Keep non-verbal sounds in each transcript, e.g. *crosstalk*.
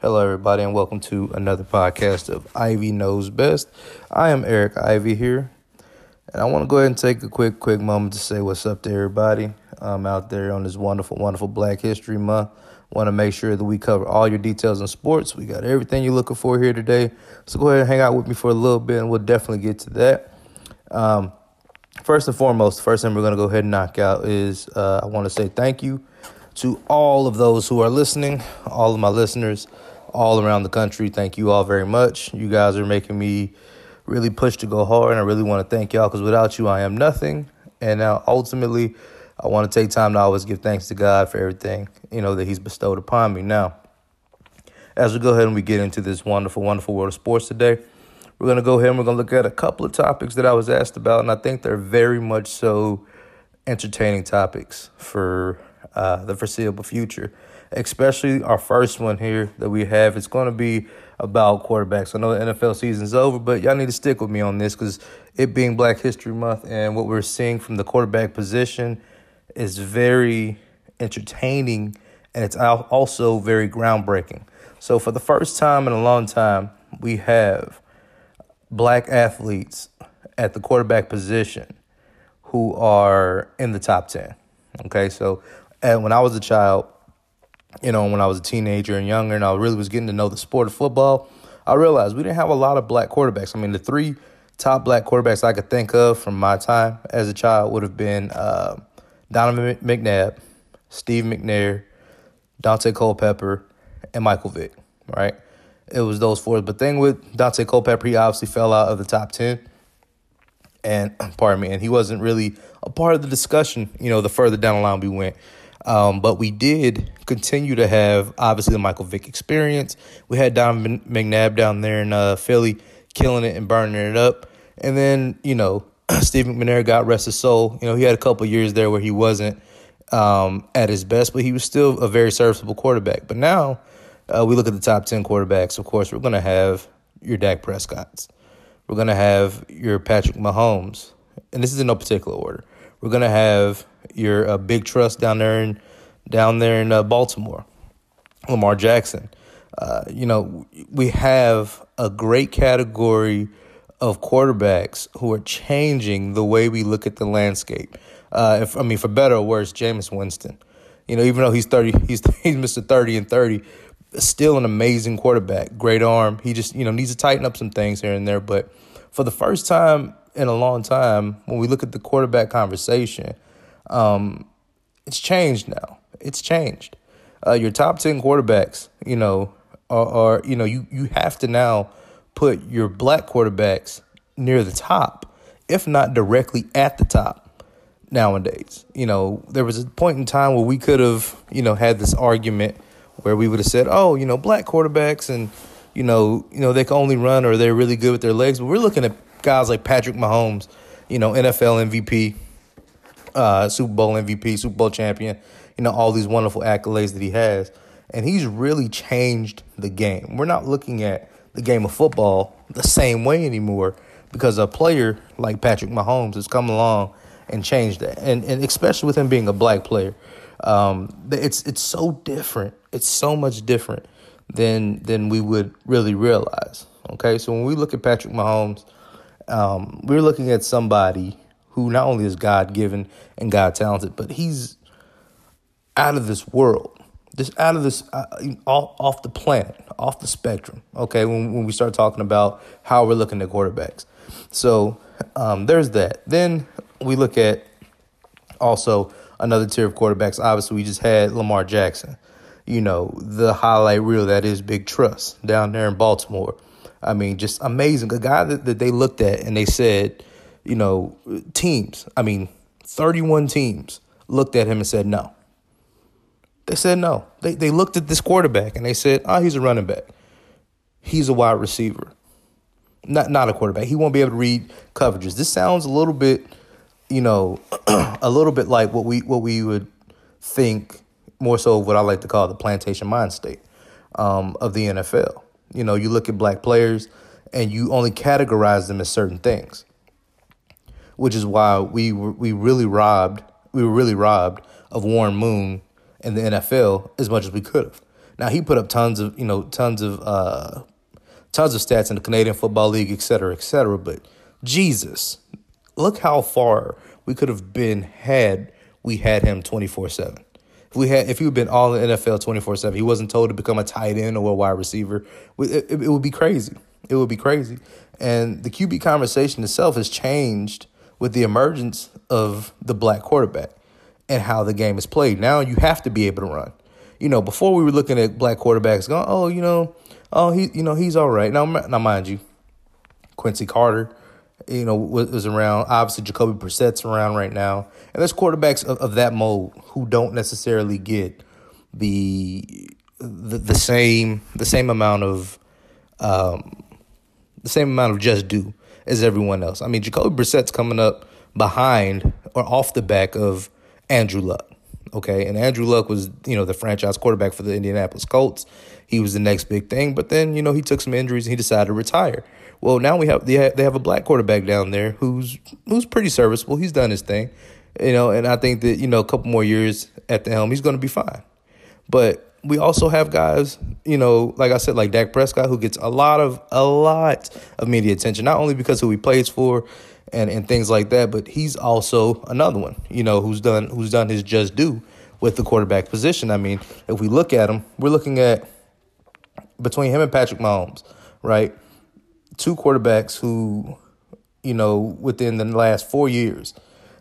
Hello, everybody, and welcome to another podcast of Ivy Knows Best. I am Eric Ivy here, and I want to go ahead and take a quick, quick moment to say what's up to everybody um, out there on this wonderful, wonderful Black History Month. Want to make sure that we cover all your details in sports. We got everything you're looking for here today. So go ahead and hang out with me for a little bit, and we'll definitely get to that. Um, first and foremost, the first thing we're going to go ahead and knock out is uh, I want to say thank you to all of those who are listening, all of my listeners all around the country. Thank you all very much. You guys are making me really push to go hard, and I really want to thank y'all because without you, I am nothing. And now, ultimately, I want to take time to always give thanks to God for everything you know that He's bestowed upon me. Now, as we go ahead and we get into this wonderful, wonderful world of sports today, we're to go ahead and we're to look at a couple of topics that I was asked about, and I think they're very much so entertaining topics for uh, the foreseeable future. Especially our first one here that we have. It's going to be about quarterbacks. I know the NFL season's over, but y'all need to stick with me on this because it being Black History Month and what we're seeing from the quarterback position is very entertaining and it's also very groundbreaking. So, for the first time in a long time, we have black athletes at the quarterback position who are in the top 10. Okay, so and when I was a child, you know, when I was a teenager and younger, and I really was getting to know the sport of football, I realized we didn't have a lot of black quarterbacks. I mean, the three top black quarterbacks I could think of from my time as a child would have been uh, Donovan McNabb, Steve McNair, Daunte Culpepper, and Michael Vick, right? It was those four. But thing with Daunte Culpepper, he obviously fell out of the top 10. And, *clears throat* pardon me, and he wasn't really a part of the discussion, you know, the further down the line we went. Um, but we did continue to have, obviously, the Michael Vick experience. We had Donovan McNabb down there in uh, Philly killing it and burning it up. And then, you know, *clears throat* Steve McNair got rest his soul. You know, he had a couple years there where he wasn't um, at his best, but he was still a very serviceable quarterback. But now uh, we look at the top 10 quarterbacks. Of course, we're going to have your Dak Prescott's. We're going to have your Patrick Mahomes. And this is in no particular order. We're going to have your uh, big trust down there in, down there in uh, Baltimore, Lamar Jackson. Uh, you know, we have a great category of quarterbacks who are changing the way we look at the landscape. Uh, if, I mean, for better or worse, Jameis Winston. You know, even though he's thirty, *laughs* he's he's Mister Thirty and Thirty, still an amazing quarterback. Great arm. He just you know needs to tighten up some things here and there. But for the first time in a long time, when we look at the quarterback conversation, um, it's changed now. It's changed. Uh, your top ten quarterbacks, you know, are, are you know you you have to now put your black quarterbacks near the top, if not directly at the top nowadays. You know, there was a point in time where we could have, you know, had this argument where we would have said, "Oh, you know, black quarterbacks and you know, you know, they can only run or they're really good with their legs." But we're looking at guys like Patrick Mahomes, you know, NFL MVP, uh, Super Bowl MVP, Super Bowl champion, you know, all these wonderful accolades that he has. And he's really changed the game. We're not looking at the game of football the same way anymore because a player like Patrick Mahomes has come along and changed that. And and especially with him being a black player, um, it's it's so different. It's so much different than than we would really realize. Okay, so when we look at Patrick Mahomes, um, we're looking at somebody who not only is God given and God talented, but he's out of this world, just out of this, uh, off, off the planet, off the spectrum. Okay, when when we start talking about how we're looking at quarterbacks, so um, there's that. Then we look at also another tier of quarterbacks. Obviously, we just had Lamar Jackson. You know, the highlight reel that is Big Trust down there in Baltimore. I mean, just amazing. A guy that, that they looked at and they said, you know, teams, I mean, 31 teams looked at him and said no. They said no. They, they looked at this quarterback and they said, oh, he's a running back. He's a wide receiver. Not not a quarterback. He won't be able to read coverages. This sounds a little bit you know, *clears throat* a little bit like what we what we would think more so what I like to call the plantation mind state um, of the NFL. You know, you look at black players and you only categorize them as certain things, which is why we were, we really robbed we were really robbed of Warren Moon in the NFL as much as we could have. Now he put up tons of you know tons of uh, tons of stats in the Canadian Football League, et cetera, et cetera. But Jesus, look how far we could have been had we had him twenty four seven. If we had, if he had been all in the NFL twenty four seven, he wasn't told to become a tight end or a wide receiver. It, it, it would be crazy. It would be crazy. And the QB conversation itself has changed with the emergence of the black quarterback and how the game is played. Now you have to be able to run. You know, before we were looking at black quarterbacks going, oh, you know, oh he, you know, he's all right. Now, now mind you, Quincy Carter, you know, was around. Obviously, Jacoby Brissett's around right now, and there's quarterbacks of, of that mold who don't necessarily get the the, the same the same amount of um, the same amount of just due as everyone else. I mean, Jacoby Brissett's coming up behind or off the back of Andrew Luck. Okay, and Andrew Luck was you know the franchise quarterback for the Indianapolis Colts. He was the next big thing, but then you know he took some injuries and he decided to retire. Well, now we have they have, a black quarterback down there who's who's pretty serviceable. He's done his thing, you know, and I think that you know a couple more years at the helm, he's going to be fine. But we also have guys, you know, like I said, like Dak Prescott, who gets a lot of a lot of media attention, not only because who he plays for and and things like that, but he's also another one, you know, who's done who's done his just due with the quarterback position. I mean, if we look at him, we're looking at between him and Patrick Mahomes, right? Two quarterbacks who, you know, within the last four years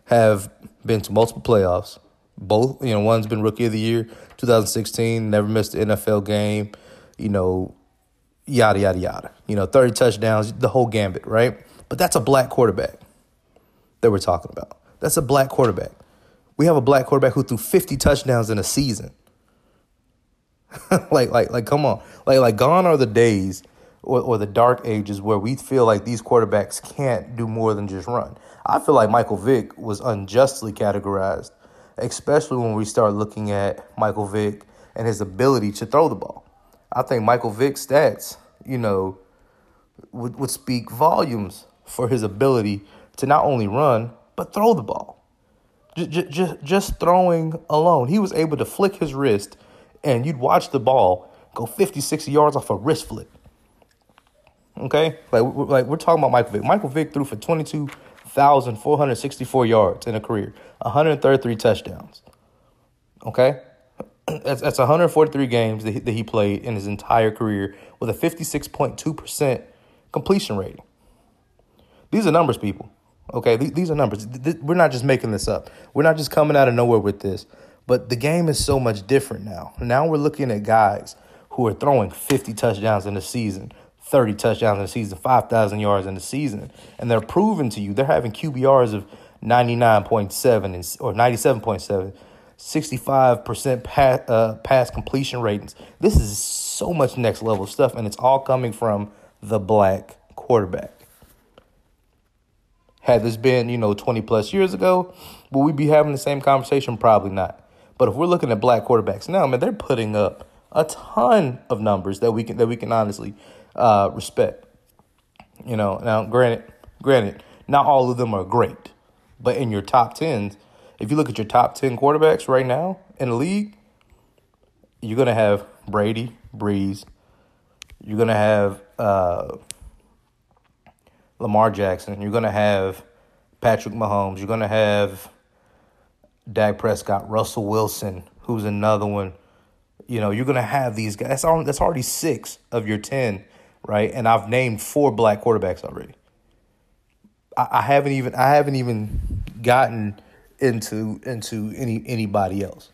have been to multiple playoffs. Both, you know, one's been rookie of the year, 2016, never missed an NFL game, you know, yada, yada, yada. You know, 30 touchdowns, the whole gambit, right? But that's a black quarterback that we're talking about. That's a black quarterback. We have a black quarterback who threw 50 touchdowns in a season. *laughs* like, like, like, come on. Like, like, gone are the days or, or the dark ages where we feel like these quarterbacks can't do more than just run. I feel like Michael Vick was unjustly categorized especially when we start looking at Michael Vick and his ability to throw the ball. I think Michael Vick's stats, you know, would, would speak volumes for his ability to not only run, but throw the ball. Just, just, just throwing alone. He was able to flick his wrist, and you'd watch the ball go 50, 60 yards off a wrist flick. Okay? Like, like we're talking about Michael Vick. Michael Vick threw for 22 1,464 yards in a career, 133 touchdowns. Okay? *clears throat* That's, that's 143 games that he, that he played in his entire career with a 56.2% completion rating. These are numbers, people. Okay, these are numbers. We're not just making this up. We're not just coming out of nowhere with this. But the game is so much different now. Now we're looking at guys who are throwing 50 touchdowns in a season, 30 touchdowns in the season, 5,000 yards in the season. And they're proving to you, they're having QBRs of 99.7 or 97.7, 65% pass, uh, pass completion ratings. This is so much next level stuff, and it's all coming from the black quarterback. Had this been, you know, 20 plus years ago, will we be having the same conversation? Probably not. But if we're looking at black quarterbacks now, man, they're putting up a ton of numbers that we can that we can honestly uh, respect. You know, now granted, granted, not all of them are great, but in your top tens, if you look at your top ten quarterbacks right now in the league, you're gonna have Brady, Brees, you're gonna have uh, Lamar Jackson, you're gonna have Patrick Mahomes, you're gonna have Dak Prescott, Russell Wilson, who's another one. You know, you're gonna have these guys. That's, that's already six of your ten right? And I've named four black quarterbacks already. I, I haven't even I haven't even gotten into into any anybody else.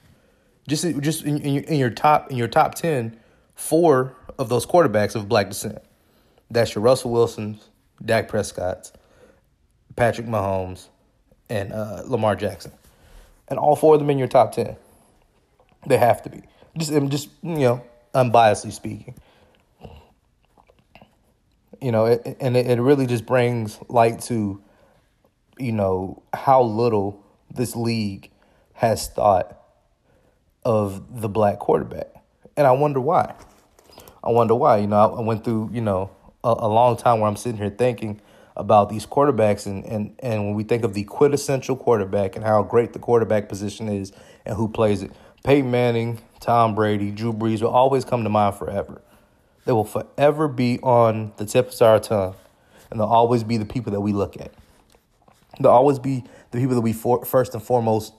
Just just in, in, your, in your top in your top ten, four of those quarterbacks of black descent. That's your Russell Wilsons, Dak Prescott's, Patrick Mahomes, and uh, Lamar Jackson, and all four of them in your top ten. They have to be. Just just you know, unbiasedly speaking you know, it, and it, really just brings light to, you know, how little this league has thought of the black quarterback. And I wonder why. I wonder why. You know, I went through, you know, a, a long time where I'm sitting here thinking about these quarterbacks and, and, and when we think of the quintessential quarterback and how great the quarterback position is and who plays it. Peyton Manning Tom Brady, Drew Brees will always come to mind forever. They will forever be on the tips of our tongue, and they'll always be the people that we look at. They'll always be the people that we for, first and foremost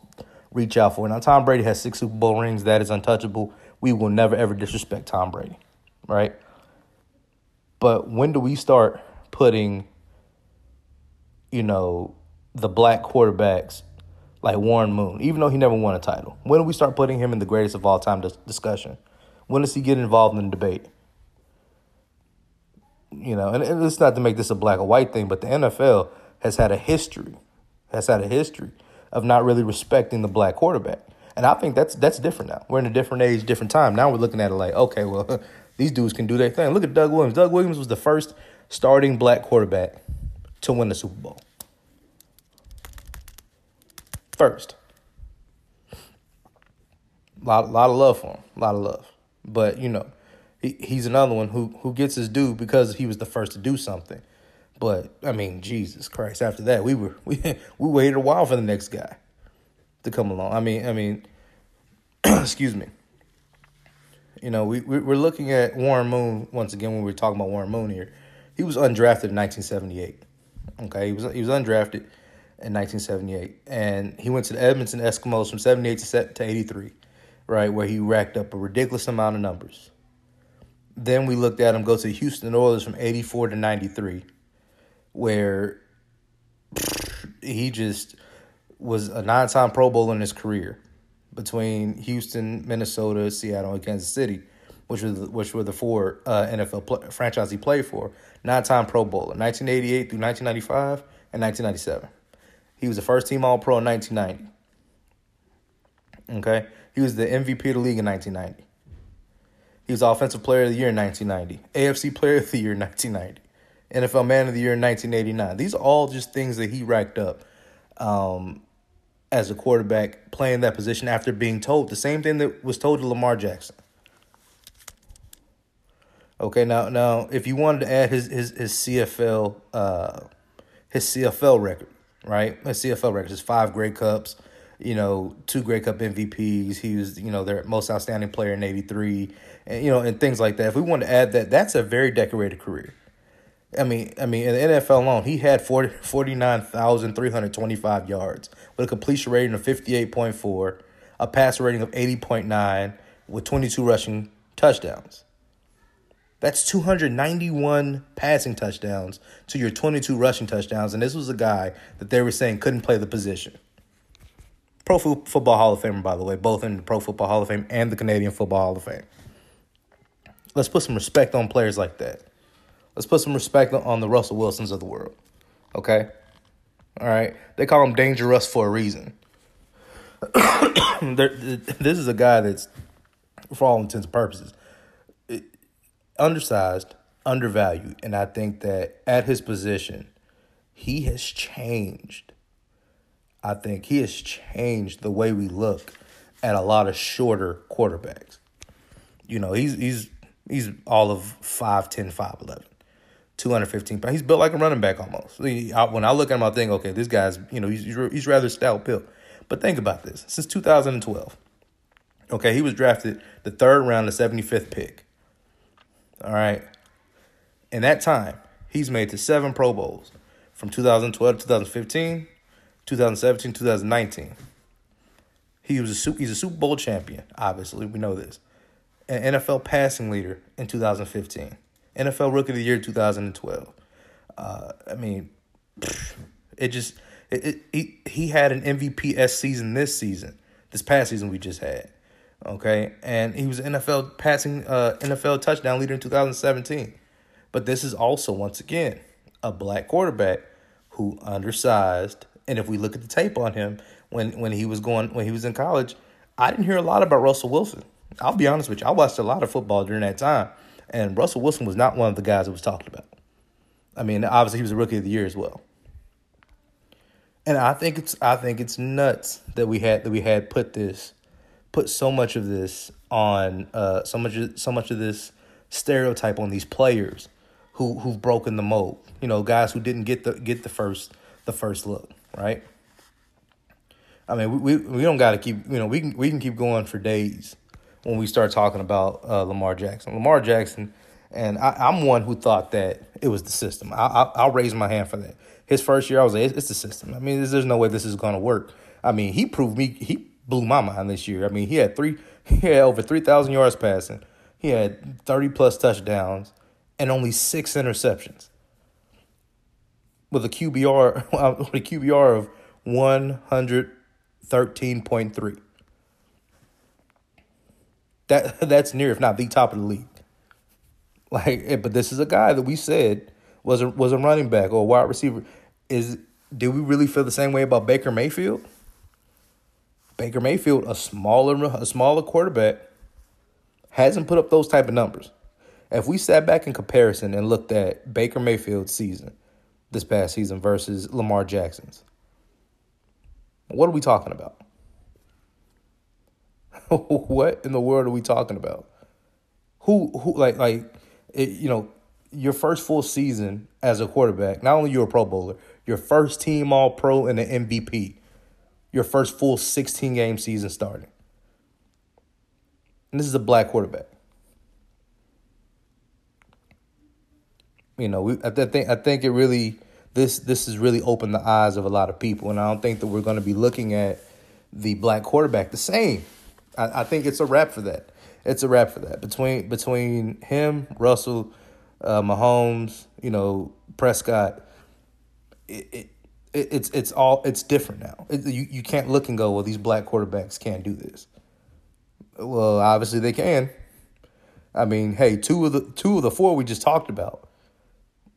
reach out for. Now, Tom Brady has six Super Bowl rings. That is untouchable. We will never, ever disrespect Tom Brady, right? But when do we start putting, you know, the black quarterbacks like Warren Moon, even though he never won a title? When do we start putting him in the greatest of all time discussion? When does he get involved in the debate? You know, and it's not to make this a black or white thing, but the NFL has had a history, has had a history of not really respecting the black quarterback. And I think that's that's different now. We're in a different age, different time. Now we're looking at it like, okay, well, *laughs* these dudes can do their thing. Look at Doug Williams. Doug Williams was the first starting black quarterback to win the Super Bowl. First. A lot, lot of love for him. A lot of love. But, you know, he, he's another one who, who gets his due because he was the first to do something. But I mean, Jesus Christ! After that, we were *laughs* we we waited a while for the next guy to come along. I mean, I mean, *clears throat* excuse me. You know, we we're looking at Warren Moon once again when we are talking about Warren Moon here. He was undrafted in 1978. Okay, he was he was undrafted in 1978, and he went to the Edmonton Eskimos from 78 to, to 83, right, where he racked up a ridiculous amount of numbers. Then we looked at him go to the Houston Oilers from 84 to 93 where he just was a nine time Pro Bowl in his career between Houston, Minnesota, Seattle, and Kansas City, which was which were the four uh, NFL play, franchise he played for. Nine time Pro Bowler, 1988 through 1995 and 1997. He was the first team All Pro in 1990. Okay, he was the MVP of the league in 1990. He was Offensive Player of the Year in 1990, AFC Player of the Year in 1990. NFL Man of the Year in 1989. These are all just things that he racked up um, as a quarterback playing that position after being told the same thing that was told to Lamar Jackson. Okay, now now if you wanted to add his his his CFL uh, his CFL record, right? His CFL record, his five Grey Cups, you know, two Grey Cup MVPs. He was you know their most outstanding player in '83, and you know and things like that. If we want to add that, that's a very decorated career. I mean, I mean, in the NFL alone, he had 40, 49,325 yards with a completion rating of 58.4, a pass rating of 80.9, with 22 rushing touchdowns. That's 291 passing touchdowns to your 22 rushing touchdowns. And this was a guy that they were saying couldn't play the position. Pro Football Hall of Famer, by the way, both in the Pro Football Hall of Fame and the Canadian Football Hall of Fame. Let's put some respect on players like that. Let's put some respect on the Russell Wilsons of the world. Okay? All right? They call him dangerous for a reason. *coughs* this is a guy that's, for all intents and purposes, undersized, undervalued. And I think that at his position, he has changed. I think he has changed the way we look at a lot of shorter quarterbacks. You know, he's he's he's all of 5'10, 5'11. 215 pounds. He's built like a running back almost. When I look at him, I think, okay, this guy's, you know, he's, he's rather stout built. But think about this. Since 2012, okay, he was drafted the third round, the 75th pick. All right. In that time, he's made to seven Pro Bowls from 2012 to 2015, 2017, 2019. He was a he's a Super Bowl champion, obviously. We know this. An NFL passing leader in 2015. NFL Rookie of the Year 2012. Uh, I mean, it just it, it, he he had an MVP season this season, this past season we just had. Okay, and he was NFL passing uh, NFL touchdown leader in 2017. But this is also once again a black quarterback who undersized. And if we look at the tape on him when when he was going when he was in college, I didn't hear a lot about Russell Wilson. I'll be honest with you. I watched a lot of football during that time. And Russell Wilson was not one of the guys that was talked about. I mean, obviously he was a rookie of the year as well. And I think it's I think it's nuts that we had that we had put this put so much of this on uh so much so much of this stereotype on these players who who've broken the mold. You know, guys who didn't get the get the first the first look, right? I mean, we we, we don't got to keep, you know, we can we can keep going for days when we start talking about uh, Lamar Jackson. Lamar Jackson, and I, am one who thought that it was the system. I, I, will raise my hand for that. His first year, I was like, it's, it's the system. I mean, there's, there's no way this is going to work. I mean, he proved me, he blew my mind this year. I mean, he had three, *laughs* he had over 3,000 yards passing. He had 30 plus touchdowns and only six interceptions with a QBR, *laughs* with a QBR of 113.3. That *laughs* that's near, if not the top of the league. Like, eh, but this is a guy that we said was a was a running back or a wide receiver. Is do we really feel the same way about Baker Mayfield? Baker Mayfield, a smaller a smaller quarterback, hasn't put up those type of numbers. If we sat back in comparison and looked at Baker Mayfield's season this past season versus Lamar Jackson's, what are we talking about? *laughs* what in the world are we talking about? Who who like like it, you know your first full season as a quarterback. Not only you're a Pro Bowler, your first team All Pro and an MVP. Your first full 16 game season starting. And this is a black quarterback. You know, we, I think I think it really this this has really opened the eyes of a lot of people, and I don't think that we're going to be looking at the black quarterback the same I, I think it's a wrap for that. It's a wrap for that between between him, Russell, uh, Mahomes, you know, Prescott. It, it, it's it's all it's different now. It, you you can't look and go, well, these black quarterbacks can't do this. Well, obviously they can. I mean, hey, two of the two of the four we just talked about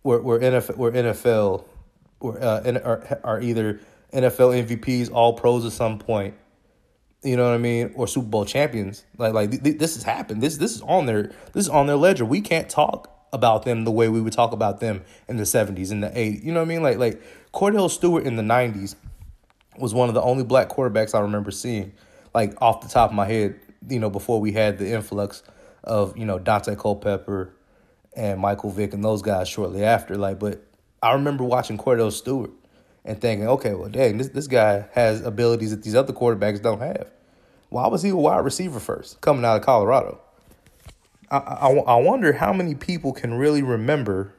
were were NFL were NFL were uh, are, are either NFL MVPs, all pros at some point, you know what I mean, or Super Bowl champions. Like like th- th- this has happened. This this is on their this is on their ledger. We can't talk about them the way we would talk about them in the 70s and the 80s. You know what I mean? Like like Kordell Stewart in the 90s was one of the only black quarterbacks I remember seeing like off the top of my head, you know, before we had the influx of, you know, Daunte Culpepper and Michael Vick and those guys shortly after like but I remember watching Kordell Stewart and thinking, okay, well, dang, this, this guy has abilities that these other quarterbacks don't have. Why was he a wide receiver first coming out of Colorado? I, I, I wonder how many people can really remember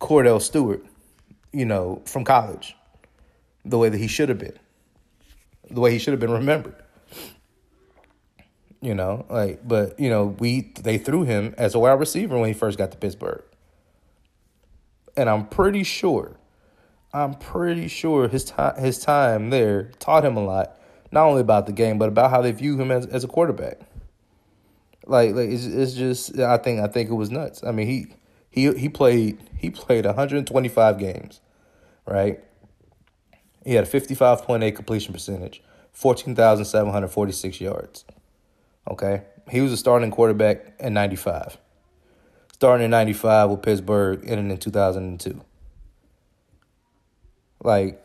Kordell Stewart, you know, from college, the way that he should have been, the way he should have been remembered. You know, like, but you know, we they threw him as a wide receiver when he first got to Pittsburgh, and I'm pretty sure I'm pretty sure his time his time there taught him a lot, not only about the game but about how they view him as, as a quarterback. Like like it's, it's just I think I think it was nuts. I mean he he he played he played 125 games, right? He had a 55.8 completion percentage, 14,746 yards. Okay? He was a starting quarterback in 95. Starting in 95 with Pittsburgh, ending in 2002. Like,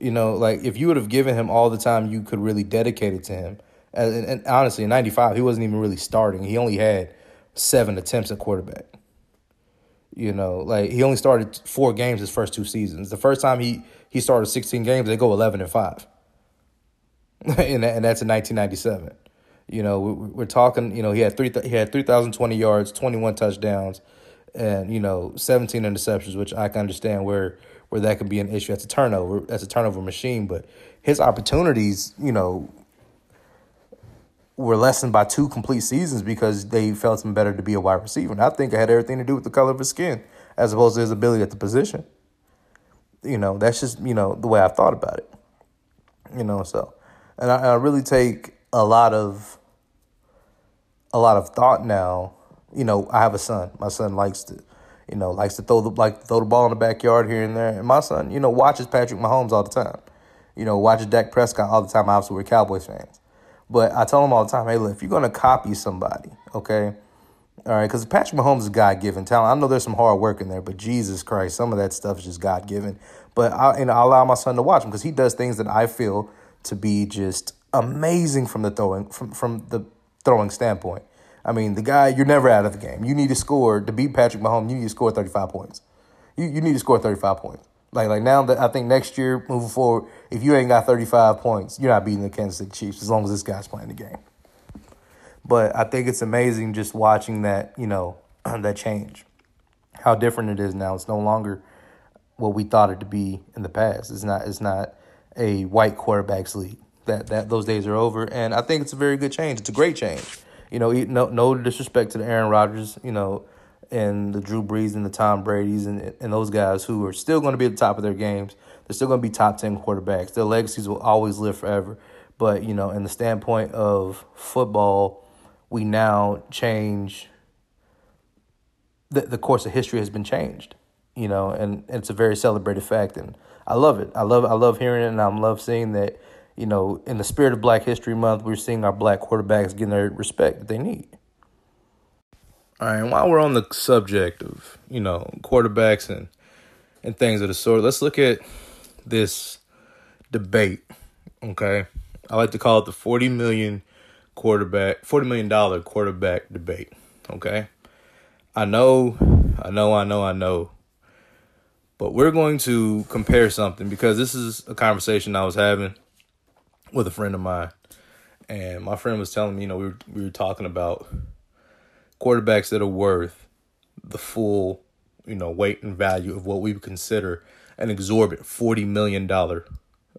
you know, like if you would have given him all the time you could really dedicate it to him, and, and honestly, in '95 he wasn't even really starting. He only had seven attempts at quarterback. You know, like he only started four games his first two seasons. The first time he he started 16 games, they go 11 and five, *laughs* and and that's in 1997. You know, we're talking. You know, he had three he had 3,020 yards, 21 touchdowns, and you know 17 interceptions, which I can understand where where that could be an issue. That's a turnover. That's a turnover machine. But his opportunities, you know, were lessened by two complete seasons because they felt him better to be a wide receiver. And I think it had everything to do with the color of his skin as opposed to his ability at the position. You know, that's just, you know, the way I thought about it. You know, so and I, I really take a lot of a lot of thought now. You know, I have a son. My son likes to you know, likes to throw the like throw the ball in the backyard here and there. And my son, you know, watches Patrick Mahomes all the time. You know, watches Dak Prescott all the time. Obviously, we're Cowboys fans, but I tell him all the time, hey, look, if you're gonna copy somebody, okay, all right, because Patrick Mahomes is God given talent. I know there's some hard work in there, but Jesus Christ, some of that stuff is just God given. But I, and I allow my son to watch him because he does things that I feel to be just amazing from the throwing from from the throwing standpoint. I mean, the guy, you're never out of the game. You need to score to beat Patrick Mahomes. You need to score 35 points. You you need to score 35 points. Like like now that I think next year moving forward, if you ain't got 35 points, you're not beating the Kansas City Chiefs as long as this guy's playing the game. But I think it's amazing just watching that, you know, *clears throat* that change. How different it is now. It's no longer what we thought it to be in the past. It's not it's not a white quarterbacks league. That that those days are over and I think it's a very good change. It's a great change. You know, no no disrespect to the Aaron Rodgers, you know, and the Drew Brees and the Tom Brady's and and those guys who are still going to be at the top of their games. They're still going to be top 10 quarterbacks. Their legacies will always live forever. But, you know, in the standpoint of football, we now change the the course of history has been changed, you know, and, and it's a very celebrated fact and I love it. I love I love hearing it and I love seeing that, you know, in the spirit of Black History Month, we're seeing our black quarterbacks getting their respect that they need. All right, and while we're on the subject of, you know, quarterbacks and and things of the sort, let's look at this debate, okay? I like to call it the 40 million quarterback, 40 million dollar quarterback debate, okay? I know, I know, I know, I know. But we're going to compare something because this is a conversation I was having with a friend of mine. And my friend was telling me, you know, we were, we were talking about quarterbacks that are worth the full, you know, weight and value of what we would consider an exorbitant $40 million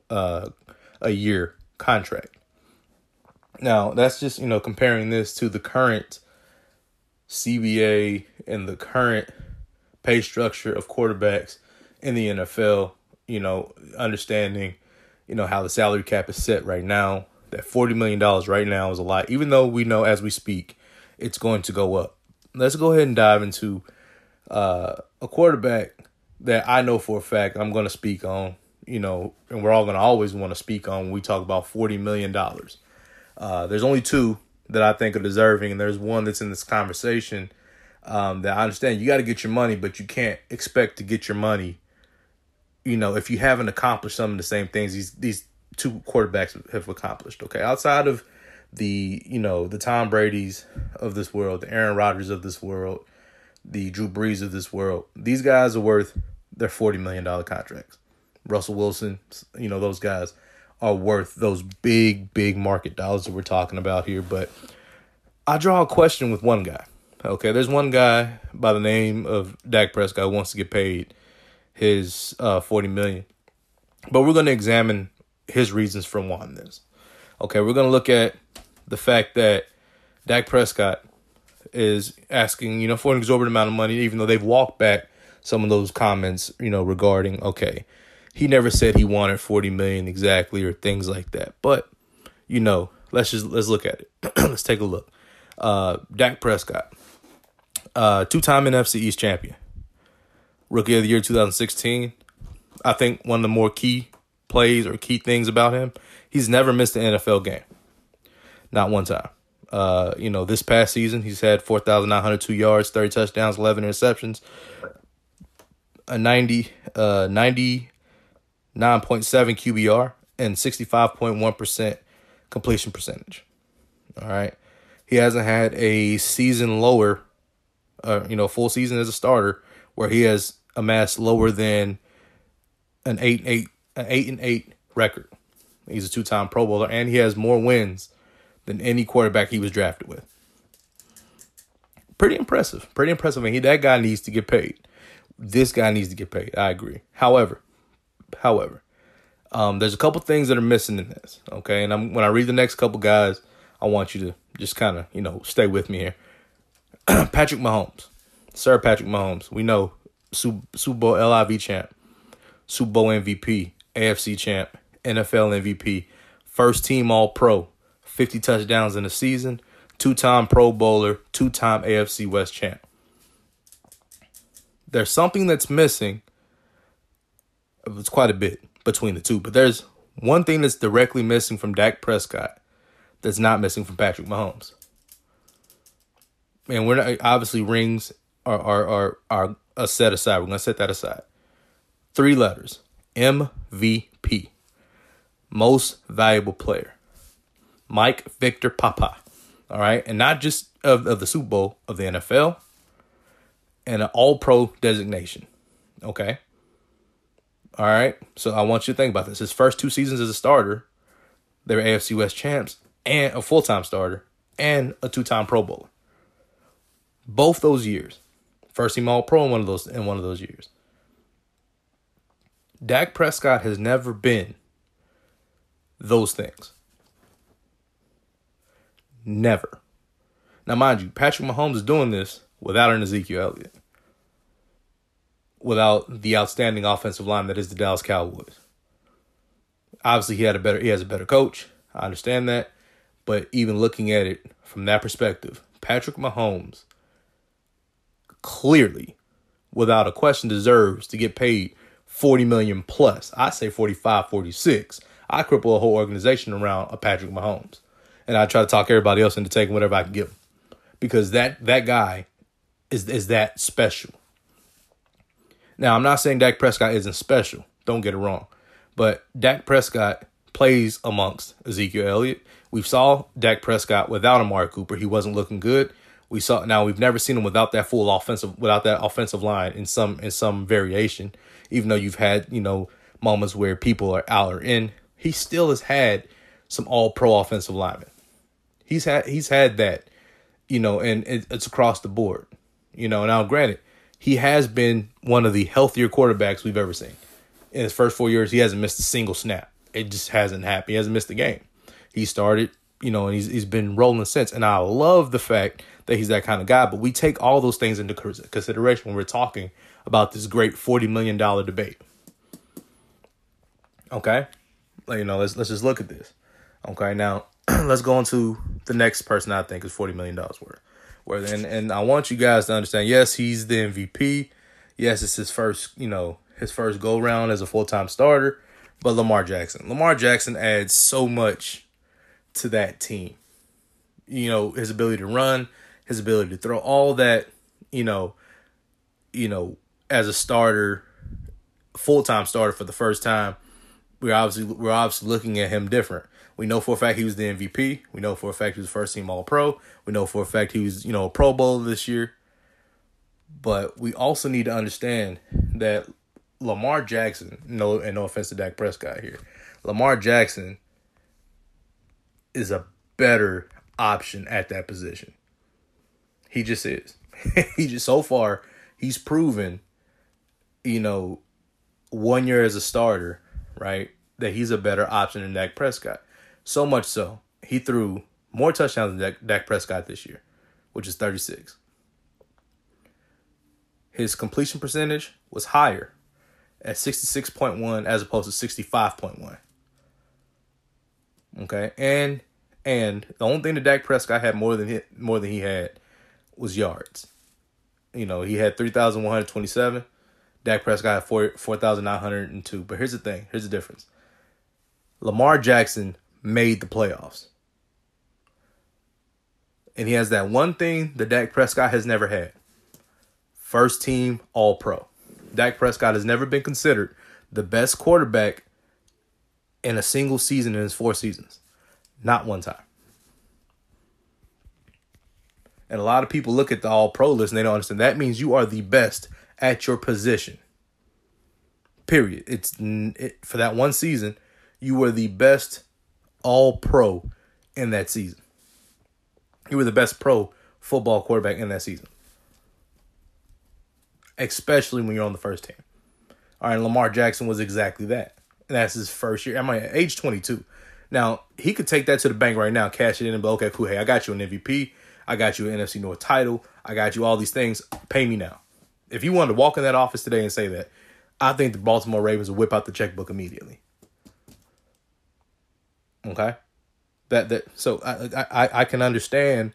uh, a year contract. Now, that's just, you know, comparing this to the current CBA and the current pay structure of quarterbacks in the NFL, you know, understanding, you know, how the salary cap is set right now. That $40 million right now is a lot, even though we know as we speak, it's going to go up. Let's go ahead and dive into uh, a quarterback that I know for a fact I'm going to speak on, you know, and we're all going to always want to speak on when we talk about $40 million. Uh, there's only two that I think are deserving, and there's one that's in this conversation um, that I understand you got to get your money, but you can't expect to get your money, you know, if you haven't accomplished some of the same things these these two quarterbacks have accomplished. Okay, outside of the you know the Tom Brady's of this world, the Aaron Rodgers of this world, the Drew Brees of this world, these guys are worth their forty million dollar contracts. Russell Wilson, you know those guys are worth those big, big market dollars that we're talking about here. But I draw a question with one guy. Okay, there's one guy by the name of Dak Prescott wants to get paid his uh, forty million, but we're going to examine his reasons for wanting this. Okay, we're going to look at the fact that Dak Prescott is asking, you know, for an exorbitant amount of money, even though they've walked back some of those comments, you know, regarding okay, he never said he wanted 40 million exactly or things like that. But, you know, let's just let's look at it. *clears throat* let's take a look. Uh Dak Prescott. Uh two-time NFC East champion. Rookie of the year 2016. I think one of the more key plays or key things about him, he's never missed an NFL game. Not one time. Uh, you know, this past season, he's had 4,902 yards, 30 touchdowns, 11 interceptions, a 90, uh, 90 9.7 QBR, and 65.1% completion percentage. All right. He hasn't had a season lower, uh, you know, full season as a starter where he has amassed lower than an 8 and 8 an 8 and 8 record. He's a two-time Pro Bowler and he has more wins than any quarterback he was drafted with. Pretty impressive. Pretty impressive. And he, that guy needs to get paid. This guy needs to get paid. I agree. However, However, um, there's a couple things that are missing in this. Okay, and I'm, when I read the next couple guys, I want you to just kind of you know stay with me here. *clears throat* Patrick Mahomes, Sir Patrick Mahomes. We know Super, Bowl LIV champ, Super Bowl MVP, AFC champ, NFL MVP, first team All Pro, 50 touchdowns in a season, two time Pro Bowler, two time AFC West champ. There's something that's missing it's quite a bit between the two, but there's one thing that's directly missing from Dak Prescott that's not missing from Patrick Mahomes. And we're not obviously rings are are are, are a set aside. We're gonna set that aside. Three letters. MVP. Most valuable player. Mike Victor Papa. All right. And not just of, of the Super Bowl, of the NFL. And an all pro designation. Okay. All right. So I want you to think about this. His first two seasons as a starter, they were AFC West champs and a full time starter and a two-time Pro Bowler. Both those years. First team all pro in one of those in one of those years. Dak Prescott has never been those things. Never. Now, mind you, Patrick Mahomes is doing this without an Ezekiel Elliott, without the outstanding offensive line that is the Dallas Cowboys. Obviously, he had a better he has a better coach. I understand that, but even looking at it from that perspective, Patrick Mahomes clearly, without a question, deserves to get paid 40 million plus. I say 45, 46. I cripple a whole organization around a Patrick Mahomes. And I try to talk everybody else into taking whatever I can give him. Because that that guy is is that special. Now, I'm not saying Dak Prescott isn't special. Don't get it wrong. But Dak Prescott plays amongst Ezekiel Elliott. We saw Dak Prescott without Amari Cooper. He wasn't looking good. We saw now we've never seen him without that full offensive without that offensive line in some in some variation. Even though you've had, you know, moments where people are out or in, he still has had some all pro offensive linemen. He's had he's had that, you know, and it's across the board. You know, now granted, he has been one of the healthier quarterbacks we've ever seen. In his first four years, he hasn't missed a single snap. It just hasn't happened. He hasn't missed a game. He started, you know, and he's he's been rolling since. And I love the fact that he's that kind of guy. But we take all those things into consideration when we're talking about this great forty million dollar debate. Okay, you know, let's let's just look at this. Okay, now *clears throat* let's go into the next person I think is forty million dollars worth. Where and and I want you guys to understand. Yes, he's the MVP. Yes, it's his first, you know, his first go round as a full time starter. But Lamar Jackson, Lamar Jackson adds so much to that team. You know, his ability to run, his ability to throw, all that, you know, you know, as a starter, full time starter for the first time, we're obviously we're obviously looking at him different. We know for a fact he was the MVP. We know for a fact he was first team All Pro. We know for a fact he was you know a Pro Bowler this year. But we also need to understand that Lamar Jackson, no and no offense to Dak Prescott here, Lamar Jackson is a better option at that position. He just is. *laughs* he just so far he's proven, you know, one year as a starter, right, that he's a better option than Dak Prescott. So much so he threw more touchdowns than Dak, Prescott this year, which is 36. His completion percentage was higher at 66.1 as opposed to 65.1. Okay, and and the only thing that Dak Prescott had more than he, more than he had was yards. You know, he had 3,127. Dak Prescott had 4, 4,902. But here's the thing. Here's the difference. Lamar Jackson made the playoffs. And he has that one thing that Dak Prescott has never had. First team all pro. Dak Prescott has never been considered the best quarterback in a single season in his four seasons. Not one time. And a lot of people look at the all pro list and they don't understand. That means you are the best at your position. Period. It's it, for that one season, you were the best all pro in that season. You were the best pro football quarterback in that season. Especially when you're on the first team. All right, Lamar Jackson was exactly that. And that's his first year. I mean, age 22. Now, he could take that to the bank right now, cash it in, and be okay, cool. Hey, I got you an MVP. I got you an NFC North title. I got you all these things. Pay me now. If you wanted to walk in that office today and say that, I think the Baltimore Ravens will whip out the checkbook immediately. Okay, that that so I I, I can understand.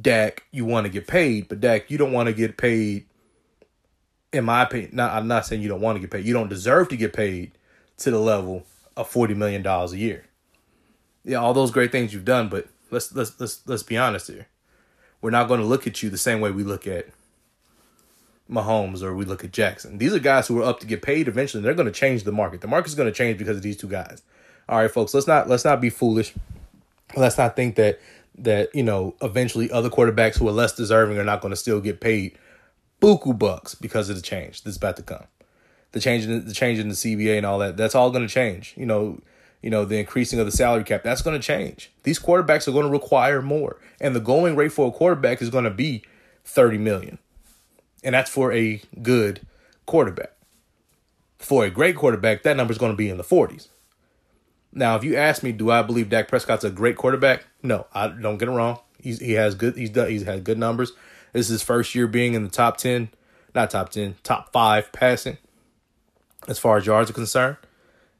Dak, you want to get paid, but Dak, you don't want to get paid. In my opinion, not, I'm not saying you don't want to get paid. You don't deserve to get paid to the level of forty million dollars a year. Yeah, all those great things you've done, but let's let's let's let's be honest here we're not going to look at you the same way we look at Mahomes or we look at Jackson. These are guys who are up to get paid eventually. They're going to change the market. The market's going to change because of these two guys. All right, folks, let's not let's not be foolish. Let's not think that that, you know, eventually other quarterbacks who are less deserving are not going to still get paid buku bucks because of the change that's about to come. The change in the change in the CBA and all that. That's all going to change. You know, you know, the increasing of the salary cap, that's going to change. These quarterbacks are going to require more. And the going rate for a quarterback is going to be 30 million. And that's for a good quarterback. For a great quarterback, that number is going to be in the 40s. Now, if you ask me, do I believe Dak Prescott's a great quarterback? No, I don't get it wrong. He's, he has good. He's done. He's had good numbers. This is his first year being in the top ten, not top ten, top five passing, as far as yards are concerned.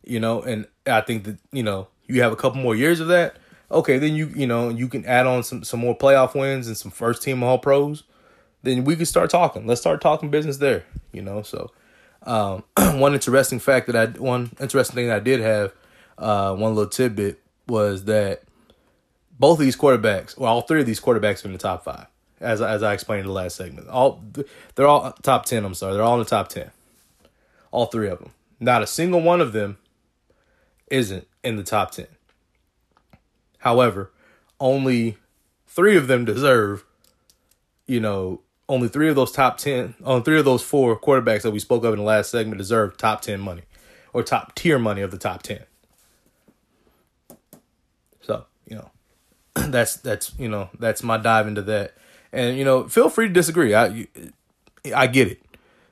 You know, and I think that you know you have a couple more years of that. Okay, then you you know you can add on some some more playoff wins and some first team All Pros. Then we can start talking. Let's start talking business there. You know, so um, *clears throat* one interesting fact that I one interesting thing that I did have uh, one little tidbit was that both of these quarterbacks, well, all three of these quarterbacks are in the top five, as as I explained in the last segment. All they're all top ten. I'm sorry, they're all in the top ten. All three of them. Not a single one of them isn't in the top ten. However, only three of them deserve, you know, only three of those top 10, on three of those four quarterbacks that we spoke of in the last segment deserve top 10 money or top tier money of the top 10. So, you know, *clears throat* that's that's you know that's my dive into that. And you know, feel free to disagree. I I get it.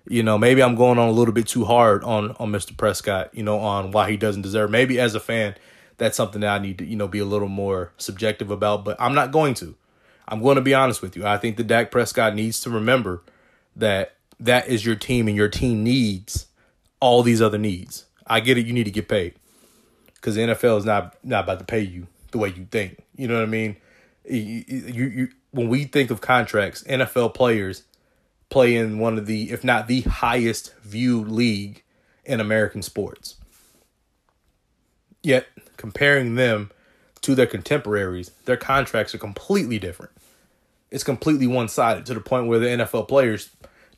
You know, maybe I'm going on a little bit too hard on on Mr. Prescott. You know, on why he doesn't deserve. Maybe as a fan, that's something that I need to you know be a little more subjective about. But I'm not going to. I'm going to be honest with you. I think that Dak Prescott needs to remember that that is your team, and your team needs all these other needs. I get it. You need to get paid because the NFL is not not about to pay you the way you think. You know what I mean? You, you, you, when we think of contracts, NFL players play in one of the, if not the highest viewed league in American sports. Yet, comparing them to their contemporaries, their contracts are completely different. It's completely one sided to the point where the NFL players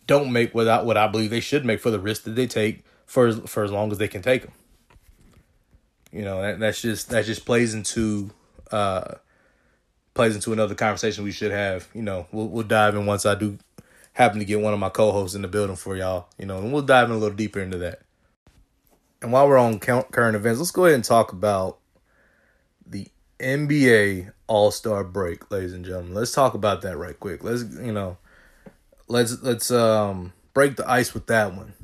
don't make without what I believe they should make for the risk that they take for for as long as they can take them. You know, that, that's just that just plays into uh plays into another conversation we should have. You know, we'll we'll dive in once I do happen to get one of my co-hosts in the building for y'all. You know, and we'll dive in a little deeper into that. And while we're on current events, let's go ahead and talk about the NBA All Star break, ladies and gentlemen. Let's talk about that right quick. Let's you know, let's let's um break the ice with that one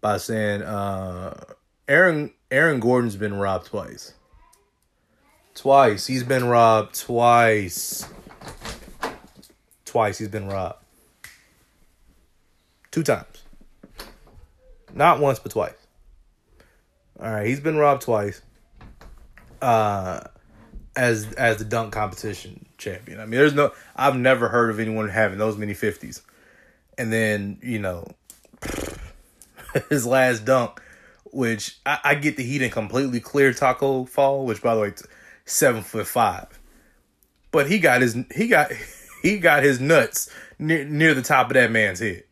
by saying uh Aaron Aaron Gordon's been robbed twice. Twice. He's been robbed twice. Twice he's been robbed. Two times. Not once, but twice. All right, he's been robbed twice. Uh as as the dunk competition champion. I mean, there's no I've never heard of anyone having those many 50s. And then, you know, *laughs* his last dunk which I, I get that he didn't completely clear Tacko Fall, which by the way, seven foot five, but he got his he got *laughs* he got his nuts near near the top of that man's head.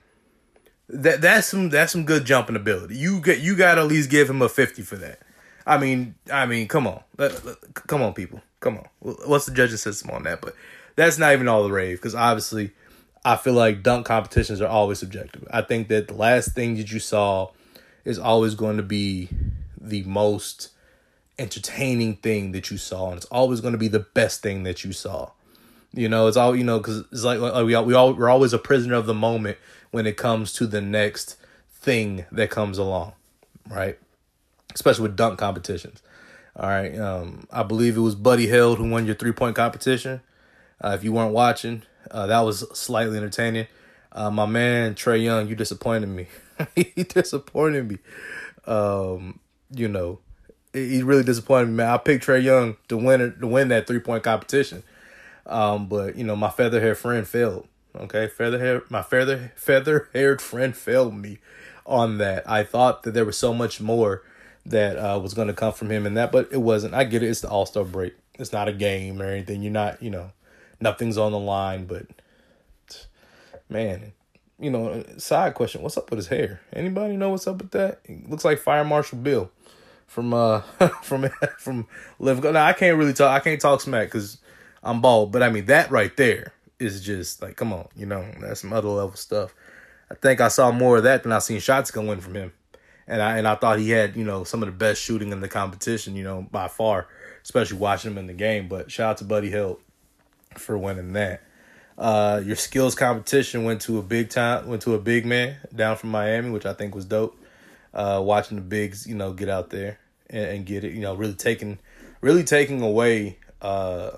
That that's some that's some good jumping ability. You get you got to at least give him a fifty for that. I mean, I mean, come on, come on, people, come on. What's the judging system on that? But that's not even all the rave because obviously, I feel like dunk competitions are always subjective. I think that the last thing that you saw is always going to be the most entertaining thing that you saw, and it's always going to be the best thing that you saw. You know, it's all you know because it's like, like we all, we all we're always a prisoner of the moment when it comes to the next thing that comes along, right? Especially with dunk competitions. All right, um, I believe it was Buddy Hield who won your three point competition. Uh, if you weren't watching, uh, that was slightly entertaining. Uh, my man Trae Young, you disappointed me. *laughs* he disappointed me. Um, you know, he really disappointed me, man. I picked Trae Young to win to win that three point competition. Um, but you know, my featherhead friend failed. Okay, feather hair, my feather feather haired friend failed me on that. I thought that there was so much more that uh, was going to come from him in that, but it wasn't. I get it. It's the All Star break. It's not a game or anything. You're not, you know, nothing's on the line. But man, you know, side question: What's up with his hair? Anybody know what's up with that? It looks like Fire Marshal Bill from uh *laughs* from from Live. Now I can't really talk. I can't talk smack because I'm bald. But I mean that right there is just like, come on, you know, that's some other level stuff. I think I saw more of that than I seen shots going from him, and I and I thought he had you know some of the best shooting in the competition, you know, by far, especially watching him in the game. But shout out to Buddy Hield for winning that. Uh, your skills competition went to a big time, went to a big man down from Miami, which I think was dope. Uh, watching the bigs, you know, get out there and, and get it, you know, really taking, really taking away uh,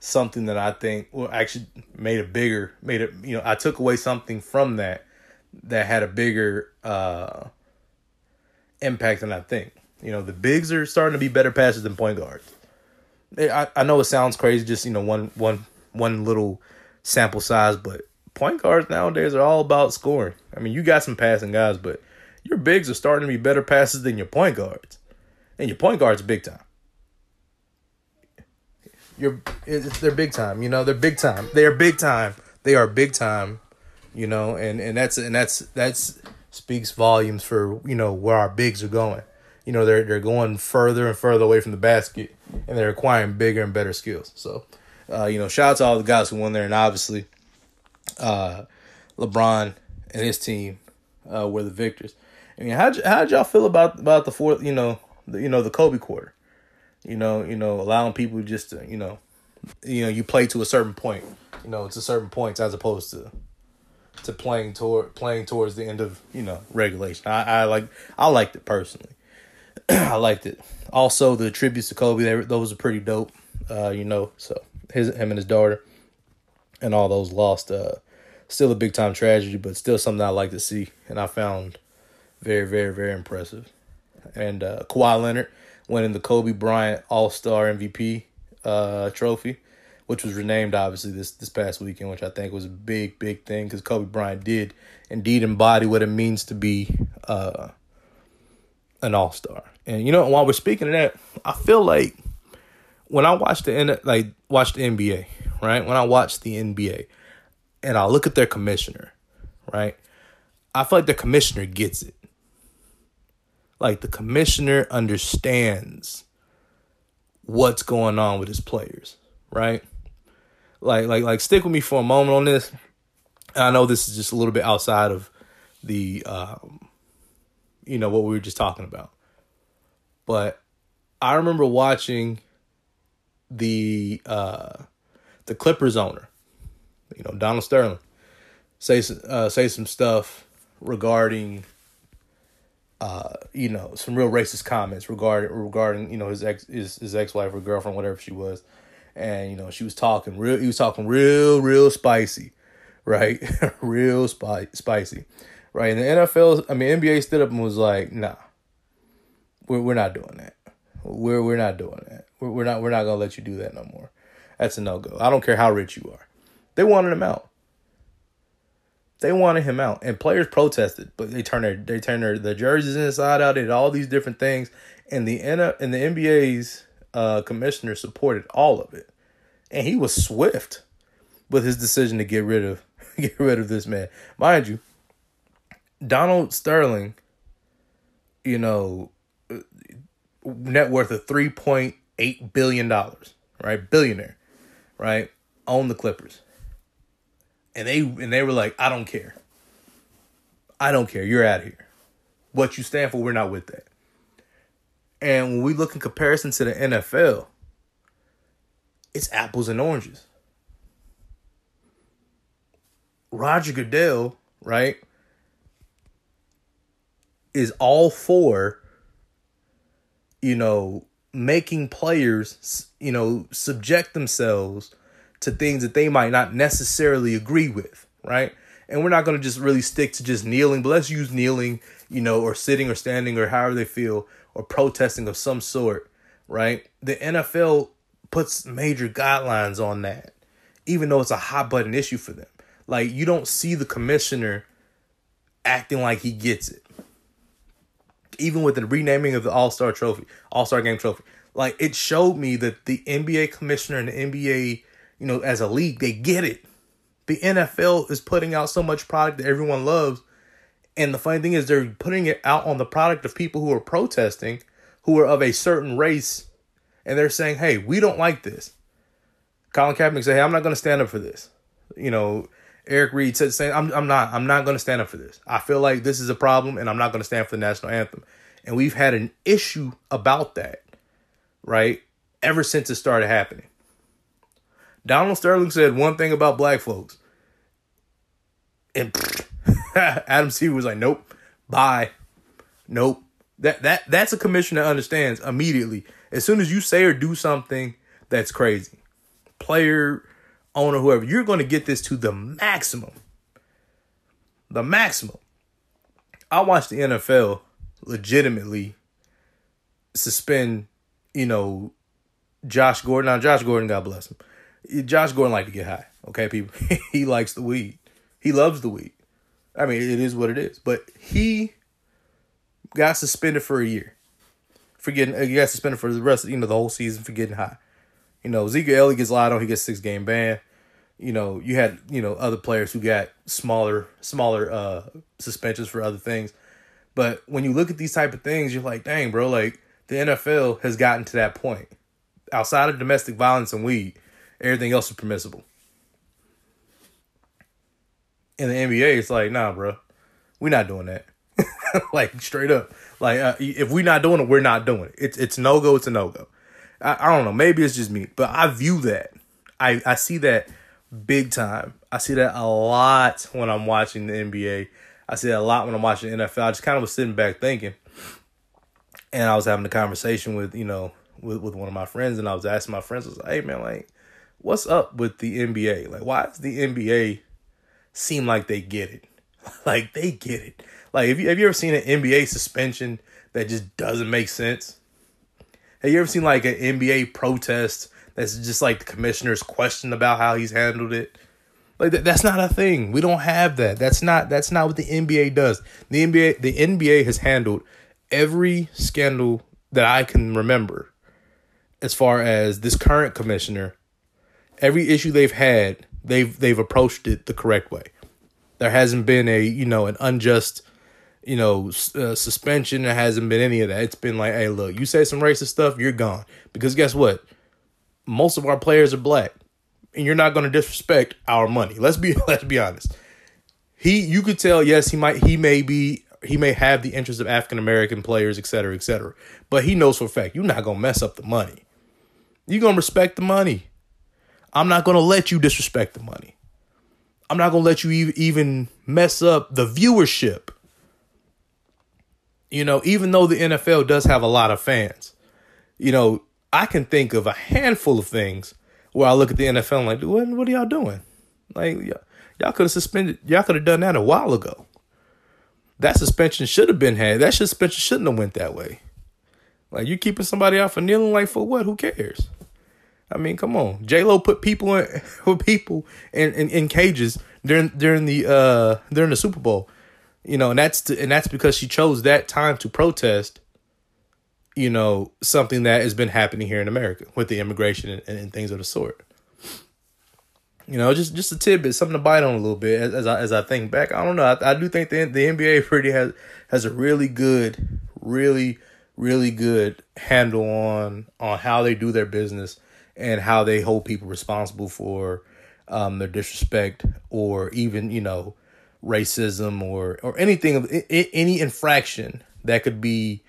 something that I think well actually made it bigger, made it, you know, I took away something from that that had a bigger uh, impact than I think. You know, the bigs are starting to be better passers than point guards. I, I know it sounds crazy, just you know one one one little sample size, but point guards nowadays are all about scoring. I mean, you got some passing guys, but your bigs are starting to be better passes than your point guards, and your point guards big time. You're it's, they're big time. You know, they're big time. They are big time. They are big time. You know, and and that's and that's that's speaks volumes for you know where our bigs are going. You know, they're they're going further and further away from the basket, and they're acquiring bigger and better skills. So uh, you know, shout out to all the guys who won there, and obviously, uh, LeBron and his team uh, were the victors. I mean, how how did y'all feel about about the fourth? You know, the, you know the Kobe quarter. You know, you know, allowing people just to you know, you know, you play to a certain point. You know, to certain points as opposed to to playing toward playing towards the end of you know regulation. I, I like I liked it personally. *clears throat* I liked it. Also, the tributes to Kobe, they, those are pretty dope. Uh, you know, so his him and his daughter, and all those lost. Uh, still a big time tragedy, but still something I like to see, and I found very, very, very impressive. And uh, Kawhi Leonard winning the Kobe Bryant All Star MVP uh, trophy, which was renamed obviously this this past weekend, which I think was a big, big thing because Kobe Bryant did indeed embody what it means to be uh, an All Star. And you know, while we're speaking of that, I feel like when I watch the like watch the NBA, right? When I watch the NBA, and I look at their commissioner, right? I feel like the commissioner gets it. Like the commissioner understands what's going on with his players, right? Like like like stick with me for a moment on this. I know this is just a little bit outside of the um, you know what we were just talking about. But I remember watching the uh, the Clippers owner, you know Donald Sterling, say uh, say some stuff regarding uh, you know some real racist comments regarding regarding you know his ex his, his ex wife or girlfriend whatever she was, and you know she was talking real he was talking real real spicy, right, *laughs* real spi- spicy, right. And the NFL I mean NBA stood up and was like, nah, we're we're not doing that. We're we're not doing that. We're, we're not we're not gonna let you do that no more. That's a no go. I don't care how rich you are. They wanted him out. They wanted him out, and players protested, but they turned their they turned their, their jerseys inside out. Did all these different things, and the and the NBA's uh, commissioner supported all of it, and he was swift with his decision to get rid of *laughs* get rid of this man. Mind you, Donald Sterling, you know, net worth of three point eight billion dollars, right? Billionaire, right? Own the Clippers. And they and they were like, I don't care. I don't care. You're out of here. What you stand for, we're not with that. And when we look in comparison to the NFL, it's apples and oranges. Roger Goodell, right, is all for you know, making players, you know, subject themselves to things that they might not necessarily agree with, right? And we're not going to just really stick to just kneeling, but let's use kneeling, you know, or sitting or standing or however they feel or protesting of some sort, right? The NFL puts major guidelines on that, even though it's a hot button issue for them. Like, you don't see the commissioner acting like he gets it even with the renaming of the All Star Trophy, All Star Game Trophy, like it showed me that the NBA commissioner and the NBA, you know, as a league, they get it. The NFL is putting out so much product that everyone loves. And the funny thing is, they're putting it out on the product of people who are protesting, who are of a certain race, and they're saying, hey, we don't like this. Colin Kaepernick said, hey, I'm not going to stand up for this. You know, Eric Reid said same. I'm, I'm not. I'm not going to stand up for this. I feel like this is a problem, and I'm not going to stand for the national anthem. And we've had an issue about that, right? Ever since it started happening. Donald Sterling said one thing about black folks, and *laughs* Adam Silver was like, "Nope, bye, nope." That that that's a commissioner that understands immediately. As soon as you say or do something that's crazy, player, owner, whoever, you're going to get this to the maximum. The maximum. I watched the NFL legitimately suspend, you know, Josh Gordon. Now, Josh Gordon, God bless him. Josh Gordon like to get high. Okay, people. *laughs* he likes the weed. He loves the weed. I mean, it is what it is. But he got suspended for a year for getting. He got suspended for the rest, of, you know, the whole season for getting high. You know, Zeke Elliott gets lied on. He gets six game ban. You know, you had you know other players who got smaller smaller uh suspensions for other things. But when you look at these type of things, you're like, dang, bro, like the NFL has gotten to that point. Outside of domestic violence and weed, everything else is permissible. In the NBA, it's like, nah, bro, we're not doing that. *laughs* like straight up, like uh, if we're not doing it, we're not doing it. It's it's no go. It's a no go. I, I don't know. Maybe it's just me, but I view that. I I see that big time. I see that a lot when I'm watching the NBA. I see that a lot when I'm watching NFL. I just kind of was sitting back thinking, and I was having a conversation with you know with with one of my friends, and I was asking my friends, I was like, "Hey man, like, what's up with the NBA? Like, why does the NBA seem like they get it? *laughs* like they get it? Like, have you have you ever seen an NBA suspension that just doesn't make sense? Have you ever seen like an NBA protest that's just like the commissioner's question about how he's handled it? Like that, that's not a thing. We don't have that. That's not that's not what the NBA does. The NBA the NBA has handled every scandal that I can remember as far as this current commissioner. Every issue they've had, they've they've approached it the correct way. There hasn't been a, you know, an unjust you know, uh, suspension. There hasn't been any of that. It's been like, hey, look, you say some racist stuff, you're gone. Because guess what? Most of our players are black, and you're not going to disrespect our money. Let's be *laughs* let's be honest. He, you could tell, yes, he might, he may be, he may have the interest of African American players, et cetera, et cetera. But he knows for a fact you're not gonna mess up the money. You're gonna respect the money. I'm not gonna let you disrespect the money. I'm not gonna let you even mess up the viewership you know, even though the NFL does have a lot of fans, you know, I can think of a handful of things where I look at the NFL and like, what, what are y'all doing? Like, y- y'all could have suspended, y'all could have done that a while ago. That suspension should have been had. That suspension shouldn't have went that way. Like, you keeping somebody out for kneeling, like, for what? Who cares? I mean, come on. J Lo put people in *laughs* people in, in, in cages during during the uh during the Super Bowl you know, and that's to, and that's because she chose that time to protest. You know, something that has been happening here in America with the immigration and, and things of the sort. You know, just just a tidbit, something to bite on a little bit as, as I as I think back. I don't know. I, I do think the the NBA pretty has has a really good, really really good handle on on how they do their business and how they hold people responsible for um, their disrespect or even you know racism or or anything of any infraction that could be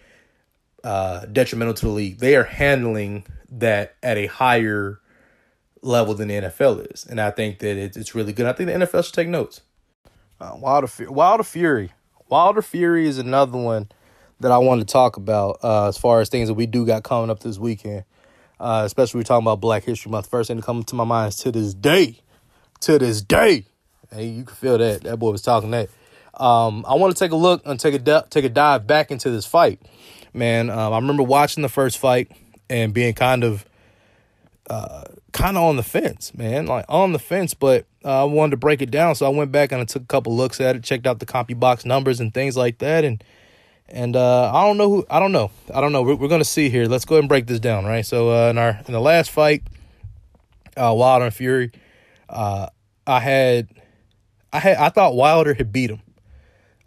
uh, detrimental to the league. They are handling that at a higher level than the NFL is, and I think that it's it's really good. I think the NFL should take notes. Uh, Wilder, Wilder Fury, Wilder Fury is another one that I want to talk about uh, as far as things that we do got coming up this weekend. Uh, especially we're talking about Black History Month. First thing to come to my mind is to this day, to this day, Hey, you can feel that. That boy was talking that. Um, I want to take a look and take a take a dive back into this fight, man. Um, I remember watching the first fight and being kind of, uh, kind of on the fence, man, like on the fence. But uh, I wanted to break it down, so I went back and I took a couple looks at it, checked out the CompuBox numbers and things like that, and and uh, I don't know who I don't know I don't know. We're, we're gonna see here. Let's go ahead and break this down, right? So uh, in our in the last fight, uh, Wilder and Fury, uh, I had I had I thought Wilder had beat him.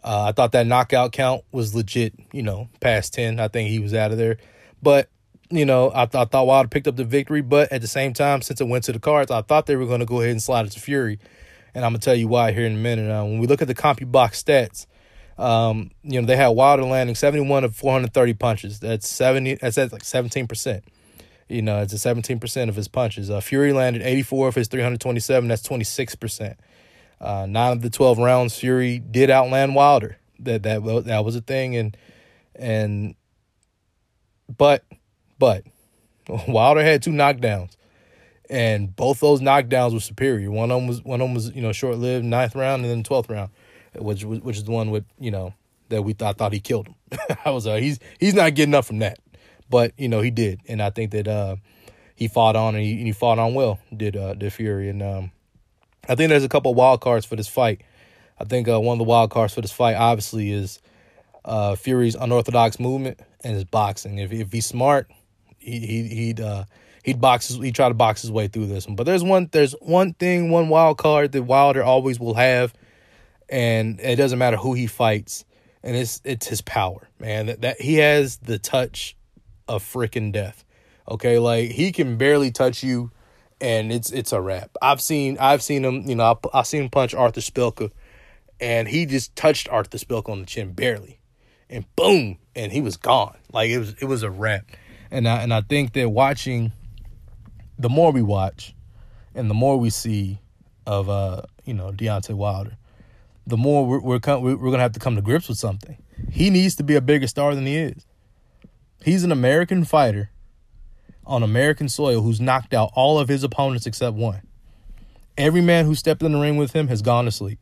Uh, I thought that knockout count was legit. You know, past ten. I think he was out of there. But you know, I, th- I thought Wilder picked up the victory. But at the same time, since it went to the cards, I thought they were going to go ahead and slide it to Fury. and I'm gonna tell you why here in a minute. Uh, when we look at the CompuBox stats, um, you know they had Wilder landing 71 of 430 punches. That's 70. That's, like 17 percent. You know, it's a 17 percent of his punches. Uh, Fury landed 84 of his 327. That's 26 percent. Uh, nine of the 12 rounds, Fury did outland Wilder. That that that was a thing, and and but but *laughs* Wilder had two knockdowns and both those knockdowns were superior. One of them was one of them was you know short lived, ninth round, and then twelfth round, which which is the one with you know that we thought thought he killed him. *laughs* I was uh, he's he's not getting up from that, but you know he did, and I think that uh, he fought on and he, he fought on well. Did uh, did Fury, and um, I think there's a couple wild cards for this fight. I think uh, one of the wild cards for this fight obviously is uh, Fury's unorthodox movement and his boxing. If if he's smart, he, he he'd uh, he'd box his, he'd try to box his way through this one. But there's one there's one thing, one wild card that Wilder always will have, and it doesn't matter who he fights, and it's it's his power, man. That, that he has the touch of freaking death. Okay, like he can barely touch you, and it's it's a wrap. I've seen I've seen him, you know, I, I've seen him punch Artur Szpilka and he just touched Artur Szpilka on the chin barely, and boom, and he was gone. Like it was it was a wrap. And I and I think that watching the more we watch and the more we see of uh, you know Deontay Wilder, the more we're we're, we're gonna have to come to grips with something. He needs to be a bigger star than he is. He's an American fighter on American soil who's knocked out all of his opponents except one. Every man who stepped in the ring with him has gone to sleep.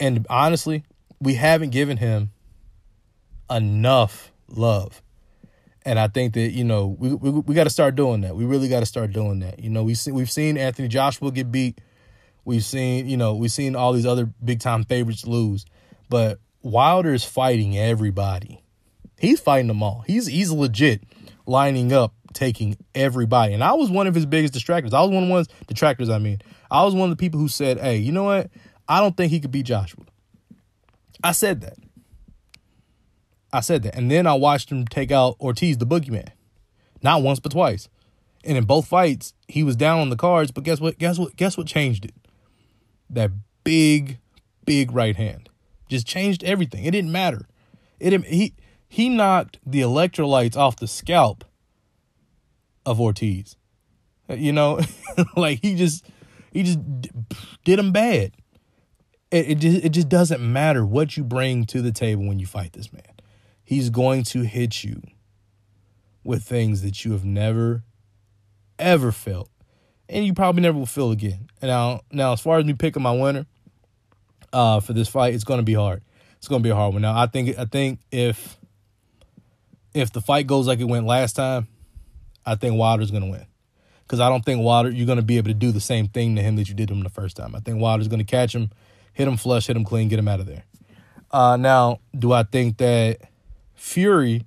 And honestly, we haven't given him enough love. And I think that you know we we, we got to start doing that. We really got to start doing that. You know we see, we've seen Anthony Joshua get beat. We've seen you know we've seen all these other big time favorites lose, but Wilder is fighting everybody. He's fighting them all. He's he's legit lining up, taking everybody. And I was one of his biggest distractors. I was one of ones detractors. I mean, I was one of the people who said, "Hey, you know what? I don't think he could beat Joshua." I said that. I said that. And then I watched him take out Ortiz, the boogeyman. Not once, but twice. And in both fights, he was down on the cards, but guess what? Guess what? Guess what changed it? That big, big right hand. Just changed everything. It didn't matter. It he he knocked the electrolytes off the scalp of Ortiz. Uh, you know, *laughs* like he just he just did him bad. It it just, it just doesn't matter what you bring to the table when you fight this man he's going to hit you with things that you have never ever felt and you probably never will feel again. And now now as far as me picking my winner uh for this fight it's going to be hard. It's going to be a hard one. Now i think i think if if the fight goes like it went last time i think wilder's going to win. Because i don't think wilder you're going to be able to do the same thing to him that you did to him the first time. I think wilder's going to catch him hit him flush hit him clean get him out of there. Uh now do i think that Fury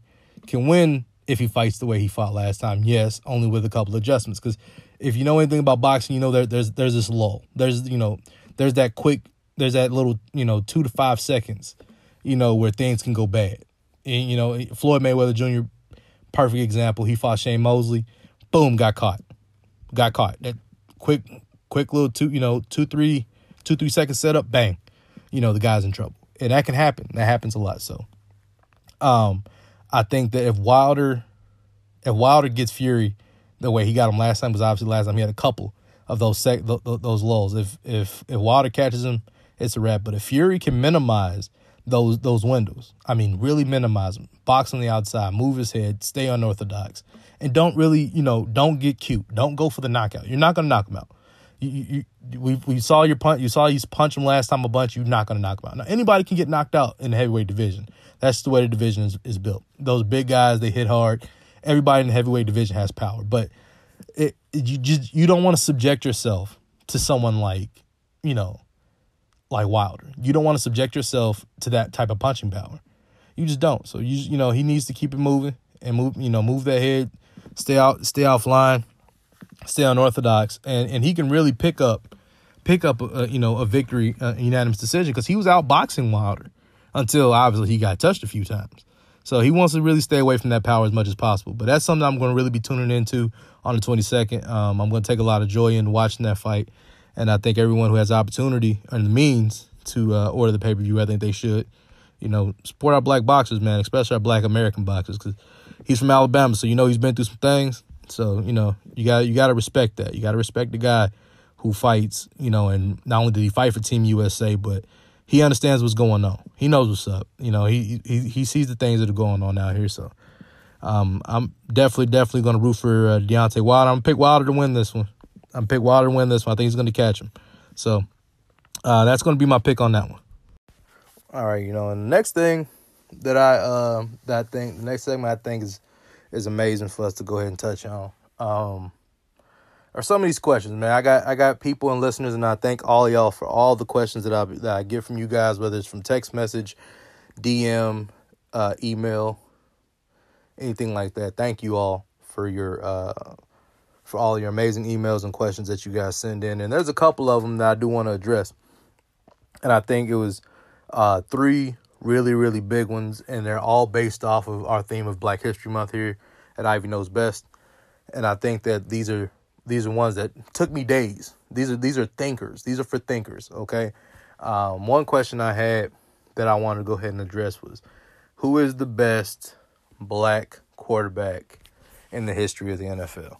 can win if he fights the way he fought last time. Yes, only with a couple adjustments. Because if you know anything about boxing, you know there, there's there's this lull. There's you know there's that quick. There's that little you know two to five seconds, you know where things can go bad. And, you know Floyd Mayweather Jr. Perfect example. He fought Shane Mosley. Boom, got caught. Got caught. That quick, quick little two, you know, two, three, two, three second setup. Bang. You know the guy's in trouble, and that can happen. That happens a lot. So um, I think that if Wilder, if Wilder gets Fury the way he got him last time, was obviously last time he had a couple of those sec, those lulls. If if if Wilder catches him, it's a wrap. But if Fury can minimize those those windows, I mean, really minimize them, box on the outside, move his head, stay unorthodox, and don't really, you know, don't get cute. Don't go for the knockout. You're not gonna knock him out. You, you, we we saw your punch. You saw you punch him last time a bunch. You're not gonna knock him out. Now anybody can get knocked out in the heavyweight division. That's the way the division is, is built. Those big guys, they hit hard. Everybody in the heavyweight division has power, but it, it, you just you don't want to subject yourself to someone like you know like Wilder. You don't want to subject yourself to that type of punching power. You just don't. So you you know he needs to keep it moving and move you know move that head, stay out stay offline, stay unorthodox, and and he can really pick up pick up a, you know a victory, uh, a unanimous decision because he was out boxing Wilder until obviously he got touched a few times. So he wants to really stay away from that power as much as possible. But that's something I'm going to really be tuning into on the 22nd. Um, I'm going to take a lot of joy in watching that fight. and I think everyone who has the opportunity and the means to uh, order the pay per view, I think they should. You know, support our black boxers, man, especially our black American boxers, because he's from Alabama, so you know he's been through some things. So you know you got you got to respect that. You got to respect the guy who fights. You know, and not only did he fight for Team USA, but he understands what's going on. He knows what's up. You know, he he he sees the things that are going on out here. So, um, I'm definitely definitely going to root for uh, Deontay Wilder. I'm gonna pick Wilder to win this one. I'm pick Wilder to win this one. I think he's going to catch him. So, uh, that's going to be my pick on that one. All right, you know, and the next thing that I uh, that I think the next segment I think is is amazing for us to go ahead and touch on. Um, are some of these questions, man. I got I got people and listeners, and I thank all y'all for all the questions that I that I get from you guys, whether it's from text message, DM, uh, email, anything like that. Thank you all for your uh, for all your amazing emails and questions that you guys send in. And there's a couple of them that I do want to address, and I think it was uh, three really, really big ones, and they're all based off of our theme of Black History Month here at Ivy Knows Best. And I think that these are these are ones that took me days. These are these are thinkers. These are for thinkers. Okay. Um, one question I had that I wanted to go ahead and address was, who is the best black quarterback in the history of the NFL?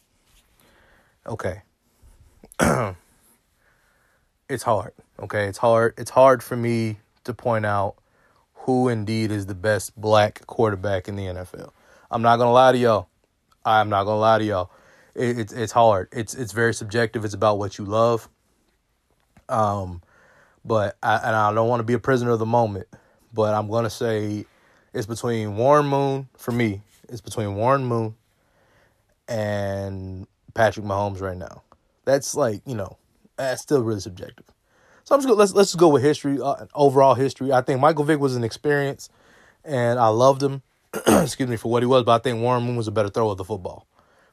Okay. *clears throat* it's hard. Okay, it's hard. It's hard for me to point out who indeed is the best black quarterback in the NFL. I'm not gonna lie to y'all. I'm not gonna lie to y'all. It, it's it's hard. It's it's very subjective. It's about what you love. Um, but I, and I don't want to be a prisoner of the moment. But I'm gonna say it's between Warren Moon for me. It's between Warren Moon and Patrick Mahomes right now. That's like you know that's still really subjective. So I'm just gonna, let's let's just go with history, uh, overall history. I think Michael Vick was an experience, and I loved him. *clears throat* excuse me for what he was, but I think Warren Moon was a better thrower of the football.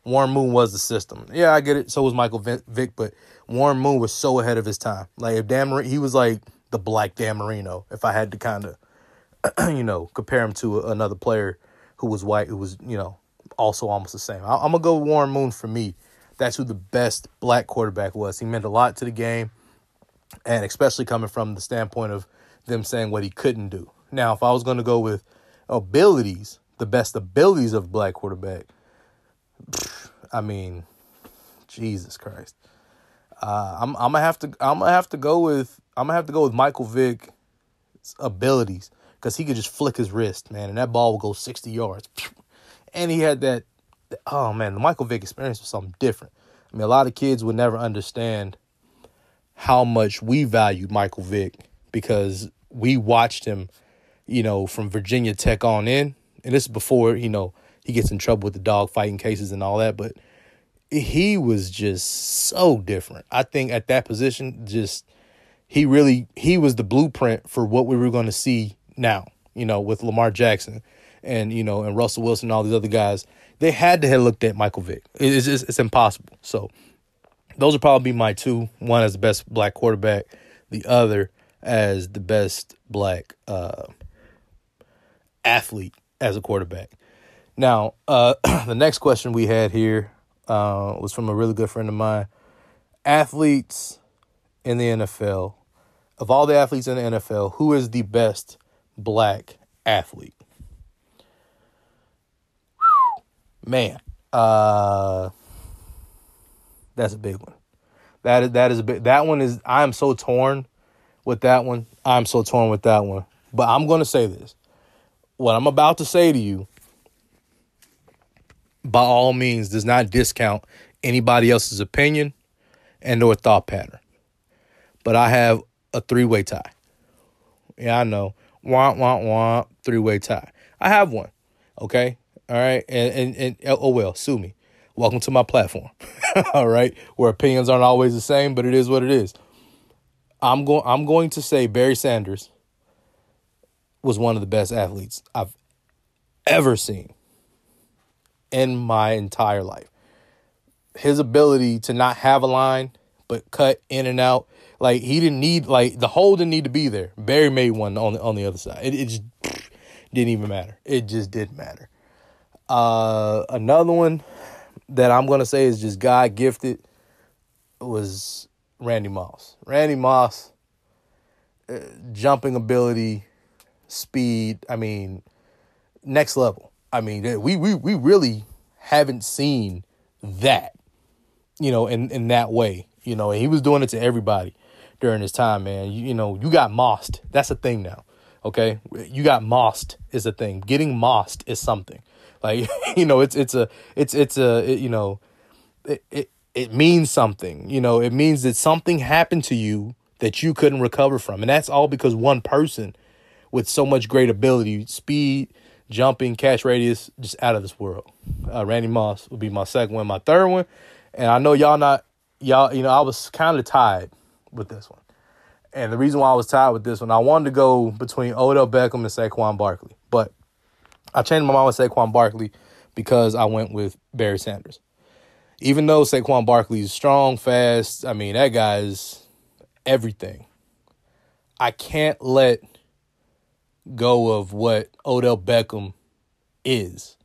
Warren Moon was the system. Yeah, I get it. So was Michael Vick, but Warren Moon was so ahead of his time. Like if Dan, he was like the black Dan Marino. If I had to kind of, *clears throat* you know, compare him to another player who was white, who was you know also almost the same. I, I'm gonna go Warren Moon for me. That's who the best black quarterback was. He meant a lot to the game and especially coming from the standpoint of them saying what he couldn't do. Now, if I was to go with abilities, the best abilities of black quarterback, I mean, Jesus Christ, uh, I'm I'm gonna have to I'm gonna have to go with I'm gonna have to go with Michael Vick's abilities because he could just flick his wrist, man, and that ball would go 60 yards, *sniffs* and he had that. Oh man, the Michael Vick experience was something different. I mean, a lot of kids would never understand how much we valued Michael Vick because we watched him, you know, from Virginia Tech on in. And this is before, you know, he gets in trouble with the dog fighting cases and all that. But he was just so different. I think at that position, just he really he was the blueprint for what we were going to see now, you know, with Lamar Jackson and, you know, and Russell Wilson and all these other guys. They had to have looked at Michael Vick. It's, it's, it's impossible. So those would probably be my two. One as the best black quarterback, the other as the best black uh, athlete as a quarterback. Now, uh, *clears throat* the next question we had here uh, was from a really good friend of mine. Athletes in the NFL, of all the athletes in the NFL, who is the best black athlete? Man, uh, that's a big one. That is that is a big. That one is. I am so torn with that one. I'm so torn with that one. But I'm going to say this. What I'm about to say to you, by all means, does not discount anybody else's opinion and or thought pattern. But I have a three way tie. Yeah, I know. Want, want, want, three way tie. I have one. Okay. All right. And, and, and oh, well, sue me welcome to my platform. *laughs* All right, where opinions aren't always the same, but it is what it is. I'm going. I'm going to say Barry Sanders was one of the best athletes I've ever seen in my entire life. His ability to not have a line but cut in and out, like he didn't need like the hole didn't need to be there. Barry made one on the on the other side. It, it just *sniffs* didn't even matter. It just didn't matter. Uh, another one that I'm gonna say is just God gifted was Randy Moss. Randy Moss, uh, jumping ability, speed. I mean, next level. I mean, we we we really haven't seen that, you know, in in that way. You know, and he was doing it to everybody during his time, man. You, you know, you got mossed. That's a thing now. Okay, you got mossed is a thing. Getting mossed is something. Like *laughs* you know, it's it's a it's it's a it, you know, it, it it means something. You know, it means that something happened to you that you couldn't recover from, and that's all because one person with so much great ability, speed, jumping, catch radius, just out of this world. Uh, Randy Moss would be my second one. My third one, and I know y'all not y'all. You know, I was kind of tied with this one. And the reason why I was tied with this one, I wanted to go between Odell Beckham and Saquon Barkley. But I changed my mind with Saquon Barkley because I went with Barry Sanders. Even though Saquon Barkley is strong, fast, I mean, that guy is everything. I can't let go of what Odell Beckham is.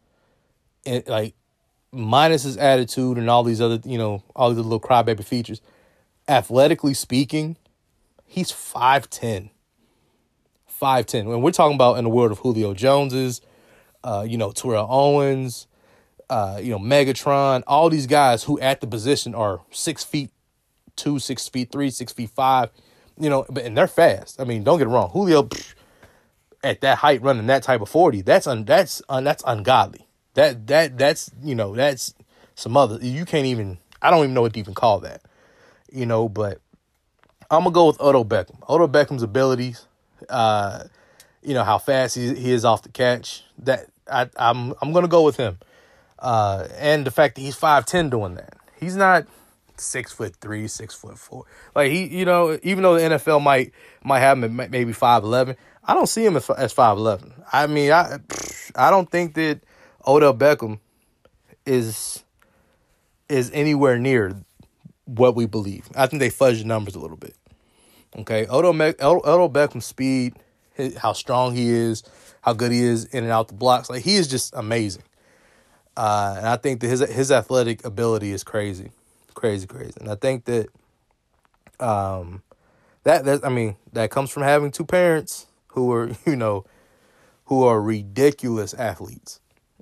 And like minus his attitude and all these other, you know, all these little crybaby features. Athletically speaking, he's 5'10. 5'10. When we're talking about in the world of Julio Joneses, uh, you know, Terrell Owens, uh, you know, Megatron, all these guys who at the position are six feet two, six feet three, six feet five, you know, but and they're fast. I mean, don't get it wrong. Julio at that height running that type of 40, that's un, that's un, that's ungodly. That that that's you know, that's some other you can't even I don't even know what to even call that. You know, but I'm gonna go with Odell Beckham. Odell Beckham's abilities, uh, you know how fast he, he is off the catch. That I, I'm I'm gonna go with him, uh, and the fact that he's five ten doing that. He's not six foot three, six foot four. Like he, you know, even though the NFL might might have him maybe five eleven, I don't see him as five eleven. I mean, I I don't think that Odell Beckham is is anywhere near what we believe. I think they fudge the numbers a little bit. Okay, Odell, Odell Beckham's speed, how strong he is, how good he is in and out the blocks, like he is just amazing. Uh, and I think that his his athletic ability is crazy, crazy, crazy. And I think that, um, that that I mean that comes from having two parents who are *laughs* you know, who are ridiculous athletes,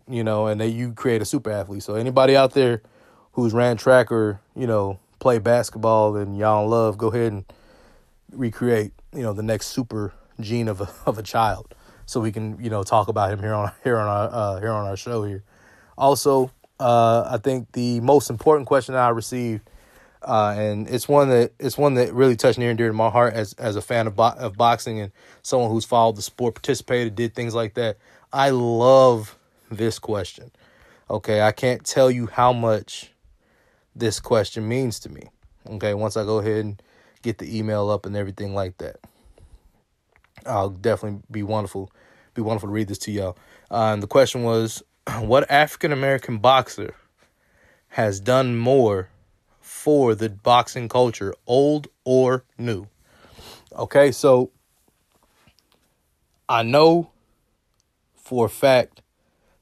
you know, and that you create a super athlete. So anybody out there who's ran track or you know play basketball and y'all love, go ahead and recreate, you know, the next super gene of a *laughs* of a child, so we can you know talk about him here on *laughs* here on our uh, here on our show here. Also, uh, I think the most important question that I received, uh, and it's one that it's one that really touched near and dear to my heart as as a fan of bo- of boxing and someone who's followed the sport, participated, did things like that. I love this question. Okay, I can't tell you how much this question means to me. Okay, once I go ahead and get the email up and everything like that. I'll definitely be wonderful, be wonderful to read this to y'all. Uh, and the question was, *clears throat* what African American boxer has done more for the boxing culture, old or new? Okay, so I know for a fact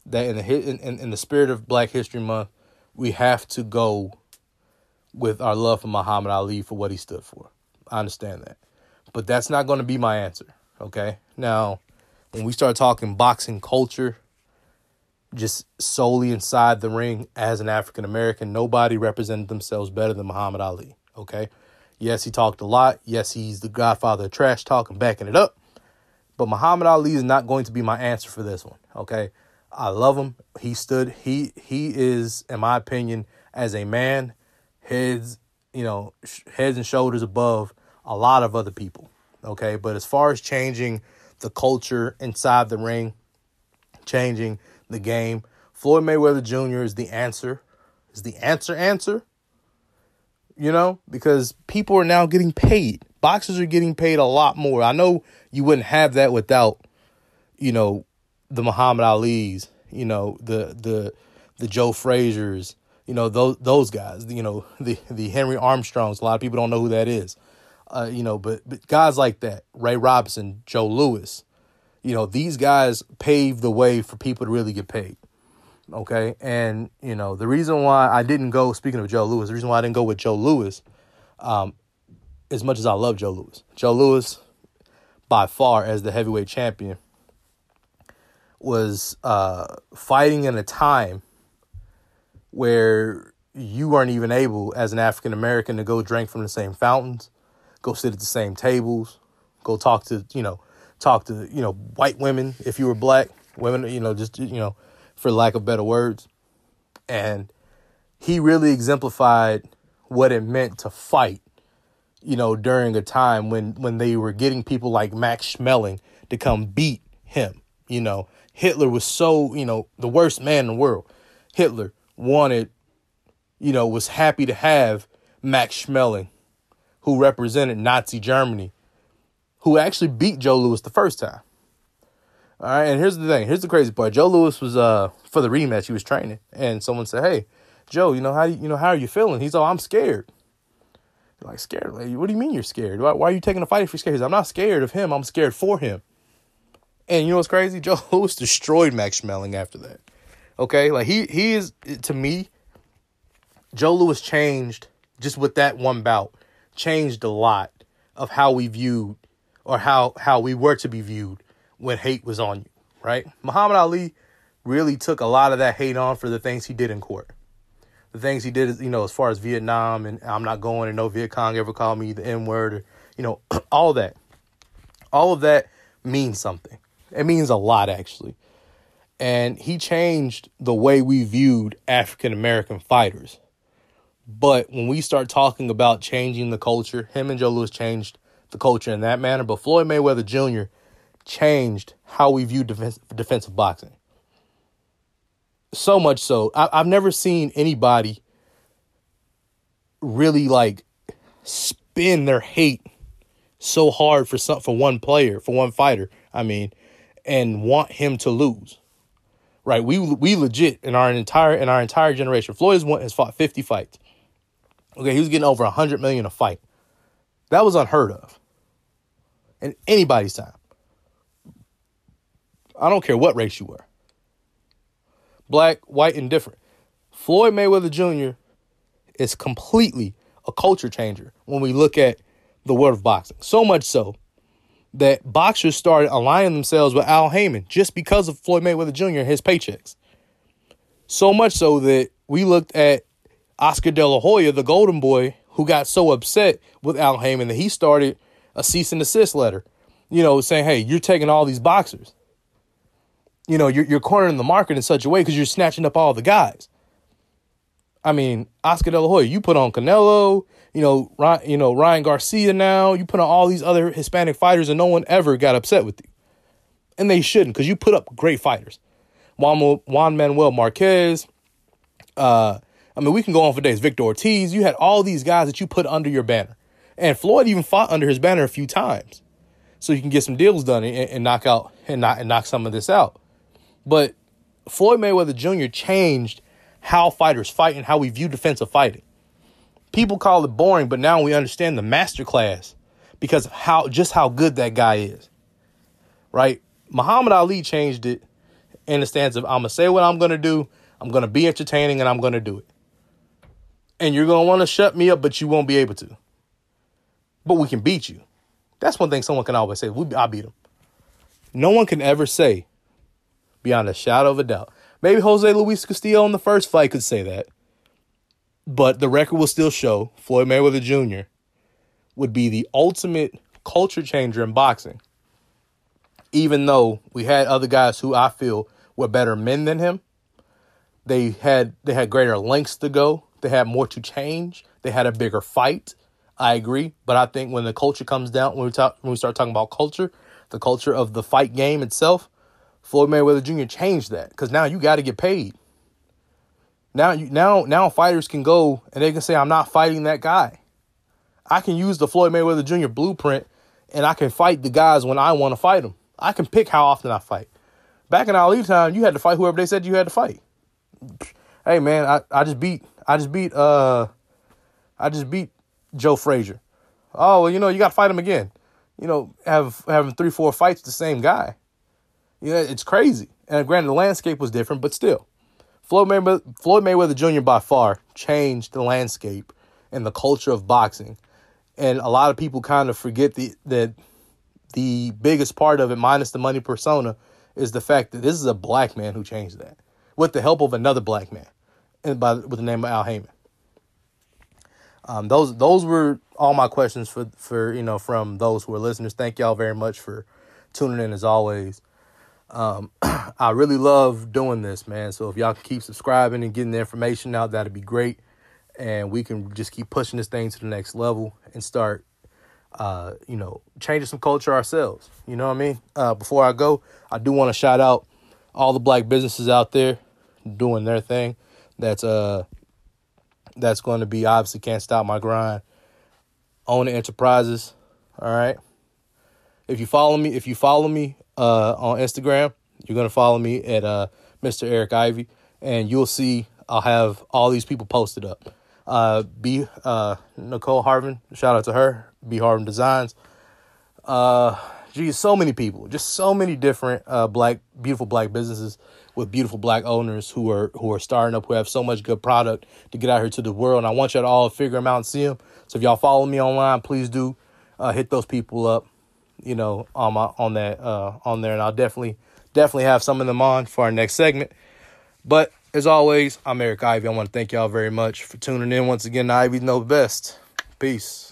that in the in, in the spirit of Black History Month, we have to go with our love for Muhammad Ali for what he stood for. I understand that. But that's not going to be my answer. Okay. Now, when we start talking boxing culture, just solely inside the ring as an African American, nobody represented themselves better than Muhammad Ali. Okay. Yes, he talked a lot. Yes, he's the godfather of trash talk and backing it up. But Muhammad Ali is not going to be my answer for this one. Okay. I love him. He stood, he he is, in my opinion, as a man, heads, you know, heads and shoulders above a lot of other people. Okay. But as far as changing the culture inside the ring, changing the game, Floyd Mayweather Jr. is the answer. Is the answer answer? You know, because people are now getting paid. Boxers are getting paid a lot more. I know you wouldn't have that without, you know, the Muhammad Ali's, you know, the the the Joe Frazier's, you know those those guys. You know *laughs* the the Henry Armstrongs. A lot of people don't know who that is. Uh, you know, but but guys like that, Ray Robinson, Joe Louis, you know these guys paved the way for people to really get paid. Okay, and you know the reason why I didn't go. Speaking of Joe Louis, the reason why I didn't go with Joe Louis, um, as much as I love Joe Louis, Joe Louis, by far as the heavyweight champion, was uh, fighting in a time where you weren't even able, as an African American, to go drink from the same fountains, go sit at the same tables, go talk to you know, talk to you know white women if you were black women, you know, just you know, for lack of better words, and he really exemplified what it meant to fight you know, during a time when when they were getting people like Max Schmeling to come beat him. You know, Hitler was so, you know, the worst man in the world. Hitler wanted, you know, was happy to have Max Schmeling, who represented Nazi Germany, who actually beat Joe Louis the first time. All right, and here's the thing. Here's the crazy part. Joe Louis was uh for the rematch. He was training, and someone said, "Hey, Joe, you know how you, you know how are you feeling?" He's all, "I'm scared." You're like scared. Like, what do you mean you're scared? Why, why are you taking a fight if you're scared? I'm not scared of him. I'm scared for him. And you know what's crazy? *laughs* Joe Louis destroyed Max Schmeling after that. Okay, like he he is to me. Joe Louis changed just with that one bout, changed a lot of how we viewed or how how we were to be viewed when hate was on you. Right, Muhammad Ali really took a lot of that hate on for the things he did in court the things he did, you know, as far as Vietnam and I'm not going and no Viet Cong ever called me the N word or, you know, *clears throat* all that. All of that means something. It means a lot, actually. And he changed the way we viewed African American fighters. But when we start talking about changing the culture, him and Joe Louis changed the culture in that manner. But Floyd Mayweather Jr. changed how we view defense, defensive boxing so much so I, I've never seen anybody really like spin their hate so hard for some for one player for one fighter i mean and want him to lose right we we legit in our entire in our entire generation floyd has, won, has fought 50 fights okay he was getting over 100 million a fight that was unheard of in anybody's time i don't care what race you were black, white, and different. Floyd Mayweather Jr. is completely a culture changer when we look at the world of boxing. So much so that boxers started aligning themselves with Al Haymon just because of Floyd Mayweather Jr. and his paychecks. So much so that we looked at Oscar De La Hoya, the Golden Boy, who got so upset with Al Haymon that he started a cease and desist letter, you know, saying, hey, you're taking all these boxers you know, you're, you're cornering the market in such a way because you're snatching up all the guys. I mean, Oscar De La Hoya, you put on Canelo, you know, Ryan, you know Ryan Garcia now, you put on all these other Hispanic fighters, and no one ever got upset with you, and they shouldn't because you put up great fighters. Juan, Juan Manuel Marquez, uh, I mean, we can go on for days. Victor Ortiz, you had all these guys that you put under your banner, and Floyd even fought under his banner a few times, so you can get some deals done and, and knock out and knock and knock some of this out. But Floyd Mayweather Jr. changed how fighters fight and how we view defensive fighting. People call it boring, but now we understand the masterclass because of how just how good that guy is. Right? Muhammad Ali changed it in the stance of I'm gonna say what I'm gonna do, I'm gonna be entertaining, and I'm gonna do it. And you're gonna want to shut me up, but you won't be able to. But we can beat you. That's one thing someone can always say. We, I beat him. No one can ever say beyond a shadow of a doubt. Maybe Jose Luis Castillo in the first fight could say that. But the record will still show Floyd Mayweather Jr. would be the ultimate culture changer in boxing. Even though we had other guys who I feel were better men than him, they had they had greater lengths to go. They had more to change. They had a bigger fight. I agree, but I think when the culture comes down, when we talk, when we start talking about culture, the culture of the fight game itself, Floyd Mayweather Jr. changed that because now you got to get paid. Now you now now fighters can go and they can say I'm not fighting that guy. I can use the Floyd Mayweather Jr. blueprint and I can fight the guys when I want to fight them. I can pick how often I fight. Back in Ali time, you had to fight whoever they said you had to fight. Hey man, I, I just beat I just beat uh I just beat Joe Frazier. Oh well, you know you got to fight him again. You know have having three four fights the same guy. You know, it's crazy. And granted, the landscape was different, but still, Floyd Mayweather, Floyd Mayweather Jr. by far changed the landscape and the culture of boxing and a lot of people kind of forget the that the biggest part of it, minus the money persona, is the fact that this is a black man who changed that with the help of another black man, and by with the name of Al Haymon. Um, those those were all my questions for for you know from those who are listeners. Thank y'all very much for tuning in as always. Um, *clears throat* I really love doing this, man. So if y'all can keep subscribing and getting the information out, that'd be great. And we can just keep pushing this thing to the next level and start, uh, you know, changing some culture ourselves. You know what I mean? Uh, before I go, I do want to shout out all the black businesses out there doing their thing. That's uh, that's going to be obviously can't stop my grind. Own enterprises. All right. If you follow me, if you follow me uh, on Instagram, you're gonna follow me at uh, Mr. Eric Ivy, and you'll see I'll have all these people posted up. Uh, B uh, Nicole Harvin, shout out to her. B Harvin Designs. Uh, geez, so many people, just so many different uh, black, beautiful black businesses with beautiful black owners who are who are starting up, who have so much good product to get out here to the world. And I want y'all to all figure them out and see them. So if y'all follow me online, please do uh, hit those people up you know, on my on that uh on there, and I'll definitely definitely have some of them on for our next segment. But as always, I'm Eric Ivy. I want to thank y'all very much for tuning in once again. Ivy know best. Peace.